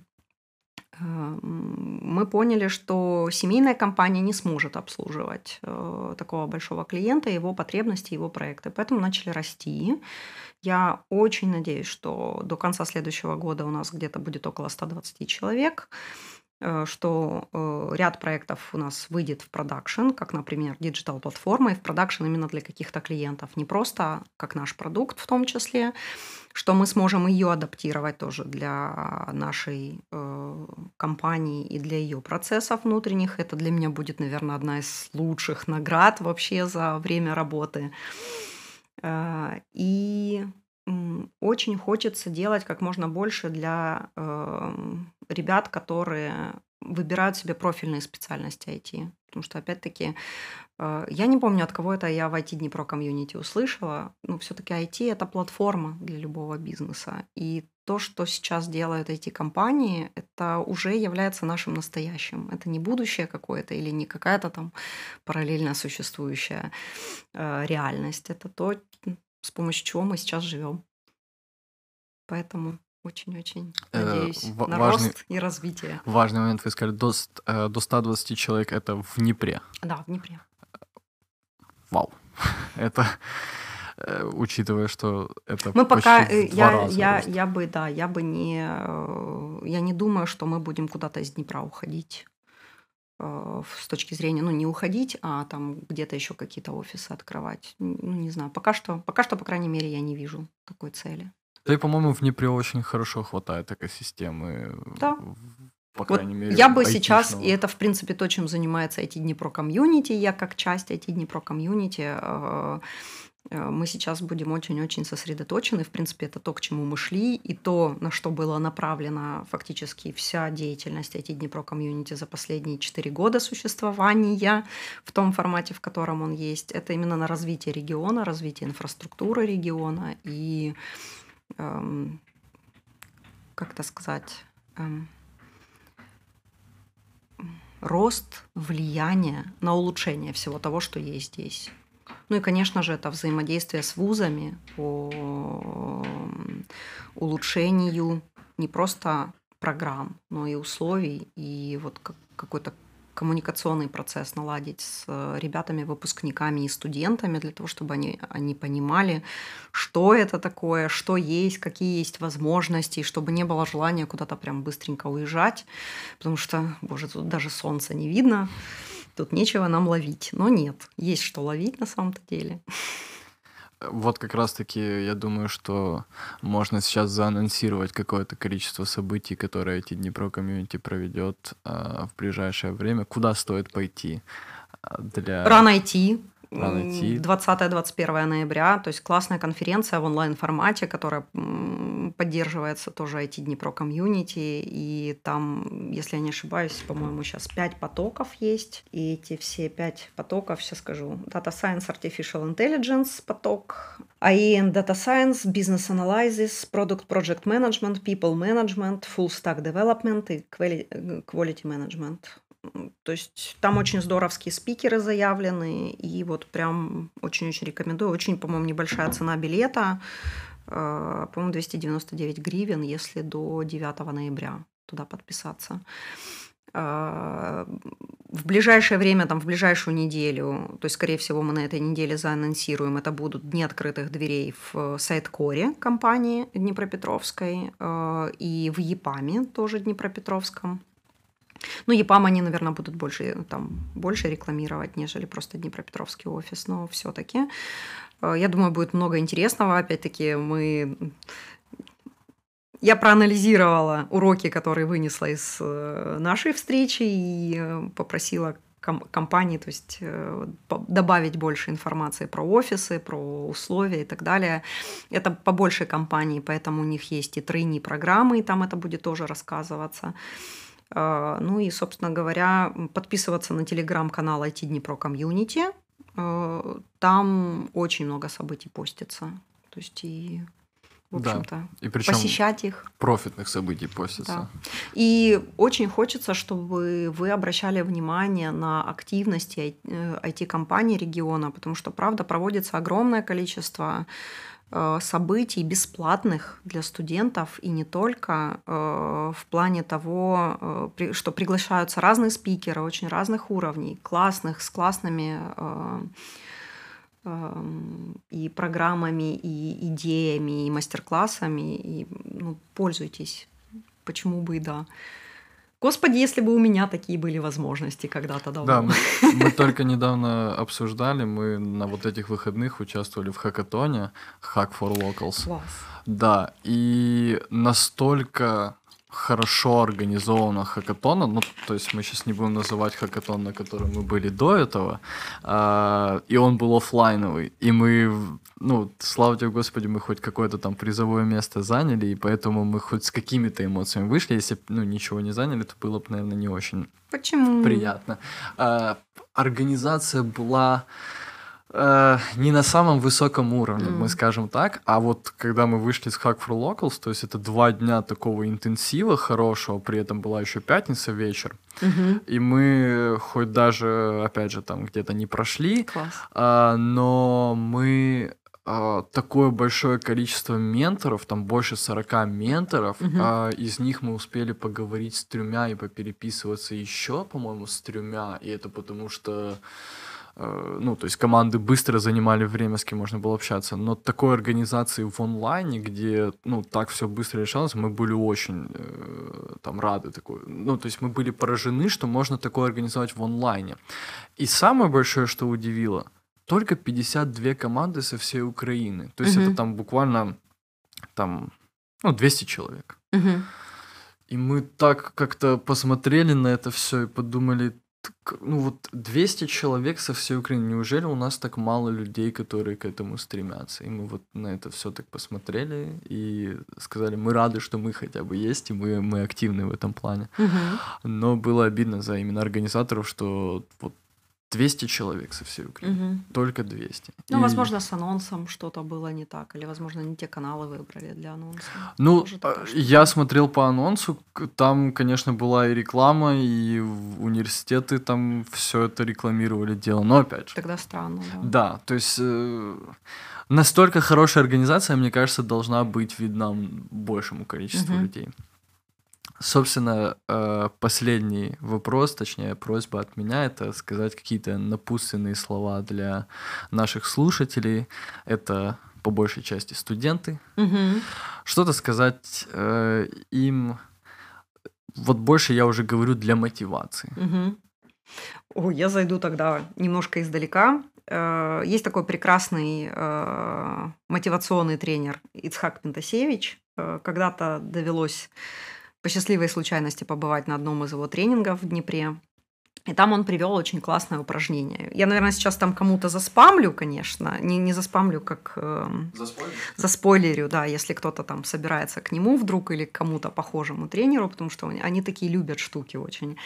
мы поняли, что семейная компания не сможет обслуживать такого большого клиента, его потребности, его проекты. Поэтому начали расти. Я очень надеюсь, что до конца следующего года у нас где-то будет около 120 человек. Э, что э, ряд проектов у нас выйдет в production, как, например, digital-платформа, и в production именно для каких-то клиентов, не просто как наш продукт в том числе, что мы сможем ее адаптировать тоже для нашей э, компании и для ее процессов внутренних. Это для меня будет, наверное, одна из лучших наград вообще за время работы. Э, и очень хочется делать как можно больше для э, ребят, которые выбирают себе профильные специальности IT. Потому что, опять-таки, э, я не помню, от кого это я в IT Днепро комьюнити услышала, но все-таки IT – это платформа для любого бизнеса. И то, что сейчас делают эти компании, это уже является нашим настоящим. Это не будущее какое-то или не какая-то там параллельно существующая э, реальность. Это то, с помощью чего мы сейчас живем. Поэтому очень-очень э, надеюсь э, на важный, рост и развитие. Важный момент, вы сказали, до, э, до 120 человек это в Днепре. Да, в Днепре. Вау. это учитывая, что это мы пока я я я бы да я бы не я не думаю, что мы будем куда-то из Днепра уходить с точки зрения, ну, не уходить, а там где-то еще какие-то офисы открывать. Ну, не знаю. Пока что, пока что, по крайней мере, я не вижу такой цели. Да и, по-моему, в Днепре очень хорошо хватает экосистемы. Да. По крайней вот мере, я бы сейчас, и это, в принципе, то, чем занимается IT Днепро комьюнити, я как часть IT Днепро комьюнити, э, э, мы сейчас будем очень-очень сосредоточены. В принципе, это то, к чему мы шли, и то, на что была направлена фактически вся деятельность IT Днепро комьюнити за последние четыре года существования в том формате, в котором он есть. Это именно на развитие региона, развитие инфраструктуры региона и эм, как это сказать, эм, рост влияния на улучшение всего того, что есть здесь. Ну и, конечно же, это взаимодействие с вузами по улучшению не просто программ, но и условий, и вот какой-то коммуникационный процесс наладить с э, ребятами, выпускниками и студентами для того, чтобы они, они понимали, что это такое, что есть, какие есть возможности, чтобы не было желания куда-то прям быстренько уезжать, потому что, боже, тут даже солнца не видно, тут нечего нам ловить. Но нет, есть что ловить на самом-то деле. Вот как раз-таки я думаю, что можно сейчас заанонсировать какое-то количество событий, которые эти Днепро комьюнити проведет а, в ближайшее время. Куда стоит пойти? А, для... Рано идти. 20-21 ноября, то есть классная конференция в онлайн-формате, которая поддерживается тоже IT Днепро комьюнити, и там, если я не ошибаюсь, по-моему, сейчас 5 потоков есть, и эти все 5 потоков, сейчас скажу, Data Science, Artificial Intelligence поток, IEN Data Science, Business Analysis, Product Project Management, People Management, Full Stack Development и Quality Management. То есть там очень здоровские спикеры заявлены, и вот прям очень-очень рекомендую. Очень, по-моему, небольшая цена билета, э, по-моему, 299 гривен, если до 9 ноября туда подписаться. Э, в ближайшее время, там, в ближайшую неделю, то есть, скорее всего, мы на этой неделе заанонсируем, это будут дни открытых дверей в сайт-коре компании Днепропетровской э, и в ЕПАМе, тоже Днепропетровском. Ну, ЕПАМ они, наверное, будут больше, там, больше рекламировать, нежели просто Днепропетровский офис, но все-таки. Я думаю, будет много интересного. Опять-таки, мы я проанализировала уроки, которые вынесла из э, нашей встречи и э, попросила компании, то есть добавить больше информации про офисы, про условия и так далее. Это по большей компании, поэтому у них есть и тройни программы, и там это будет тоже рассказываться. Ну и, собственно говоря, подписываться на телеграм-канал IT Днепро Комьюнити. Там очень много событий постится. То есть и в Да. общем-то. И причем Посещать их. профитных событий постится. Да. И очень хочется, чтобы вы обращали внимание на активности э, IT-компаний региона, потому что, правда, проводится огромное количество э, событий бесплатных для студентов и не только э, в плане того, что приглашаются разные спикеры очень разных уровней, классных, с классными и программами, и идеями, и мастер-классами, и ну, пользуйтесь. Почему бы и да. Господи, если бы у меня такие были возможности когда-то давно. Да, мы, мы только недавно обсуждали, мы на вот этих выходных участвовали в хакатоне Hack for Locals. Класс. Да, и настолько хорошо организована хакатона, ну, то есть мы сейчас не будем называть хакатон, на котором мы были до этого, а, и он был оффлайновый, и мы, ну, слава тебе, Господи, мы хоть какое-то там призовое место заняли, и поэтому мы хоть с какими-то эмоциями вышли, если ну, ничего не заняли, то было бы, наверное, не очень Почему? приятно. А, организация была э, не на самом высоком уровне, М. мы скажем так. А вот когда мы вышли с Hack for Locals, то есть это два дня такого интенсива хорошего, при этом была еще пятница вечер, Мгм. и мы хоть даже, опять же, там где-то не прошли, а, но мы а, такое большое количество менторов, там больше 40 менторов, Мгм. а, из них мы успели поговорить с тремя и попереписываться еще, по-моему, с тремя, и это потому что э, ну, то есть команды быстро занимали время, с кем можно было общаться, но такой организации в онлайне, где, ну, так все быстро решалось, мы были очень э, там рады такой, ну, то есть мы были поражены, что можно такое организовать в онлайне. И самое большое, что удивило, только 52 команды со всей Украины. То есть Мгм. это там буквально там, ну, 200 человек. Мгм. И мы так как-то посмотрели на это все и подумали, «Так, ну вот 200 человек со всей Украины, неужели у нас так мало людей, которые к этому стремятся? И мы вот на это все так посмотрели и сказали, мы рады, что мы хотя бы есть, и мы, мы активны в этом плане. Мгм. Но было обидно за именно организаторов, что вот 200 человек со всей Украины, Мгм. только 200. Ну, И- возможно, с анонсом что-то было не так, или, возможно, не те каналы выбрали для анонса. Ну, такое, что- я смотрел по анонсу, там, конечно, была и реклама, и университеты там все это рекламировали дело. Но опять же, Тогда странно, да. да, то есть э, настолько хорошая организация, мне кажется, должна быть видна большему количеству Мгм. людей. Собственно, э, последний вопрос, точнее, просьба от меня, это сказать какие-то напутственные слова для наших слушателей. Это по большей части студенты, Мгм. что-то сказать э, им. Вот больше я уже говорю для мотивации. Мгм. Ой, я зайду тогда немножко издалека. Э, Есть такой прекрасный э, мотивационный тренер Ицхак Пентасевич. Э, Когда-то довелось по счастливой случайности побывать на одном из его тренингов в Днепре. И там он привел очень классное упражнение. Я, наверное, сейчас там кому-то заспамлю, конечно. Не, не заспамлю, как эм, заспойлерю, да, если кто-то там собирается к нему вдруг или к кому-то похожему тренеру, потому что они- они такие любят штуки очень.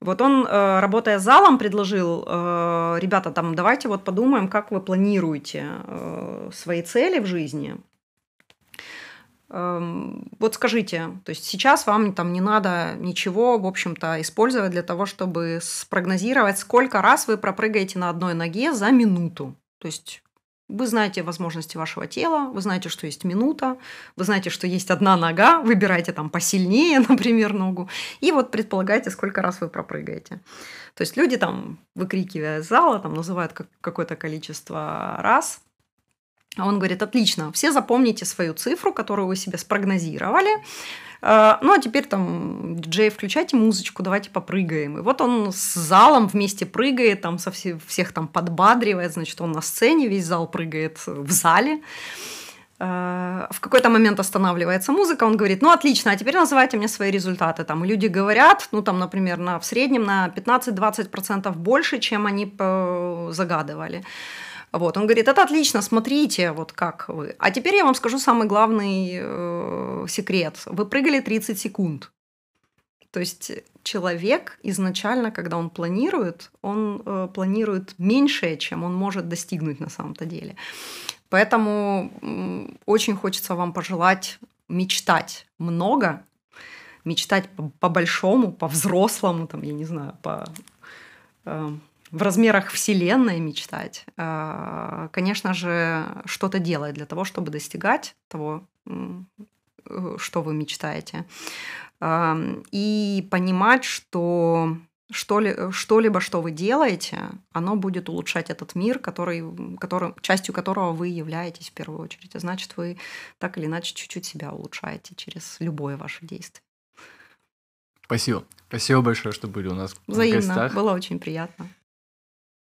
Вот он, э, работая с залом, предложил, э, ребята, там, давайте вот подумаем, как вы планируете э, свои цели в жизни. Эм, Вот скажите, то есть сейчас вам там не надо ничего, в общем-то, использовать для того, чтобы спрогнозировать, сколько раз вы пропрыгаете на одной ноге за минуту. То есть вы знаете возможности вашего тела, вы знаете, что есть минута, вы знаете, что есть одна нога, выбирайте там посильнее, например, ногу, и вот предполагайте, сколько раз вы пропрыгаете. То есть люди там, выкрикивая из зала, там называют как- какое-то количество раз, он говорит, отлично, все запомните свою цифру, которую вы себе спрогнозировали. Э, Ну, а теперь там, диджей, включайте музычку, давайте попрыгаем. И вот он с залом вместе прыгает, там со все- всех там подбадривает, значит, он на сцене, весь зал прыгает в зале. Э, В какой-то момент останавливается музыка, он говорит, ну, отлично, а теперь называйте мне свои результаты. Там, люди говорят, ну, там, например, на, в среднем на 15-20% больше, чем они э, загадывали. Вот, он говорит, это отлично, смотрите, вот как вы. А теперь я вам скажу самый главный э, секрет. Вы прыгали 30 секунд. То есть человек изначально, когда он планирует, он э, планирует меньшее, чем он может достигнуть на самом-то деле. Поэтому очень хочется вам пожелать мечтать много, мечтать по-большому, по-взрослому, там, я не знаю, по э, в размерах Вселенной мечтать. Э, конечно же, что-то делать для того, чтобы достигать того, э, что вы мечтаете. Э, и понимать, что что ли, что-либо, что вы делаете, оно будет улучшать этот мир, который, который, частью которого вы являетесь в первую очередь. А значит, вы так или иначе чуть-чуть себя улучшаете через любое ваше действие. Спасибо. Спасибо большое, что были у нас Взаимно. в гостях. Было очень приятно.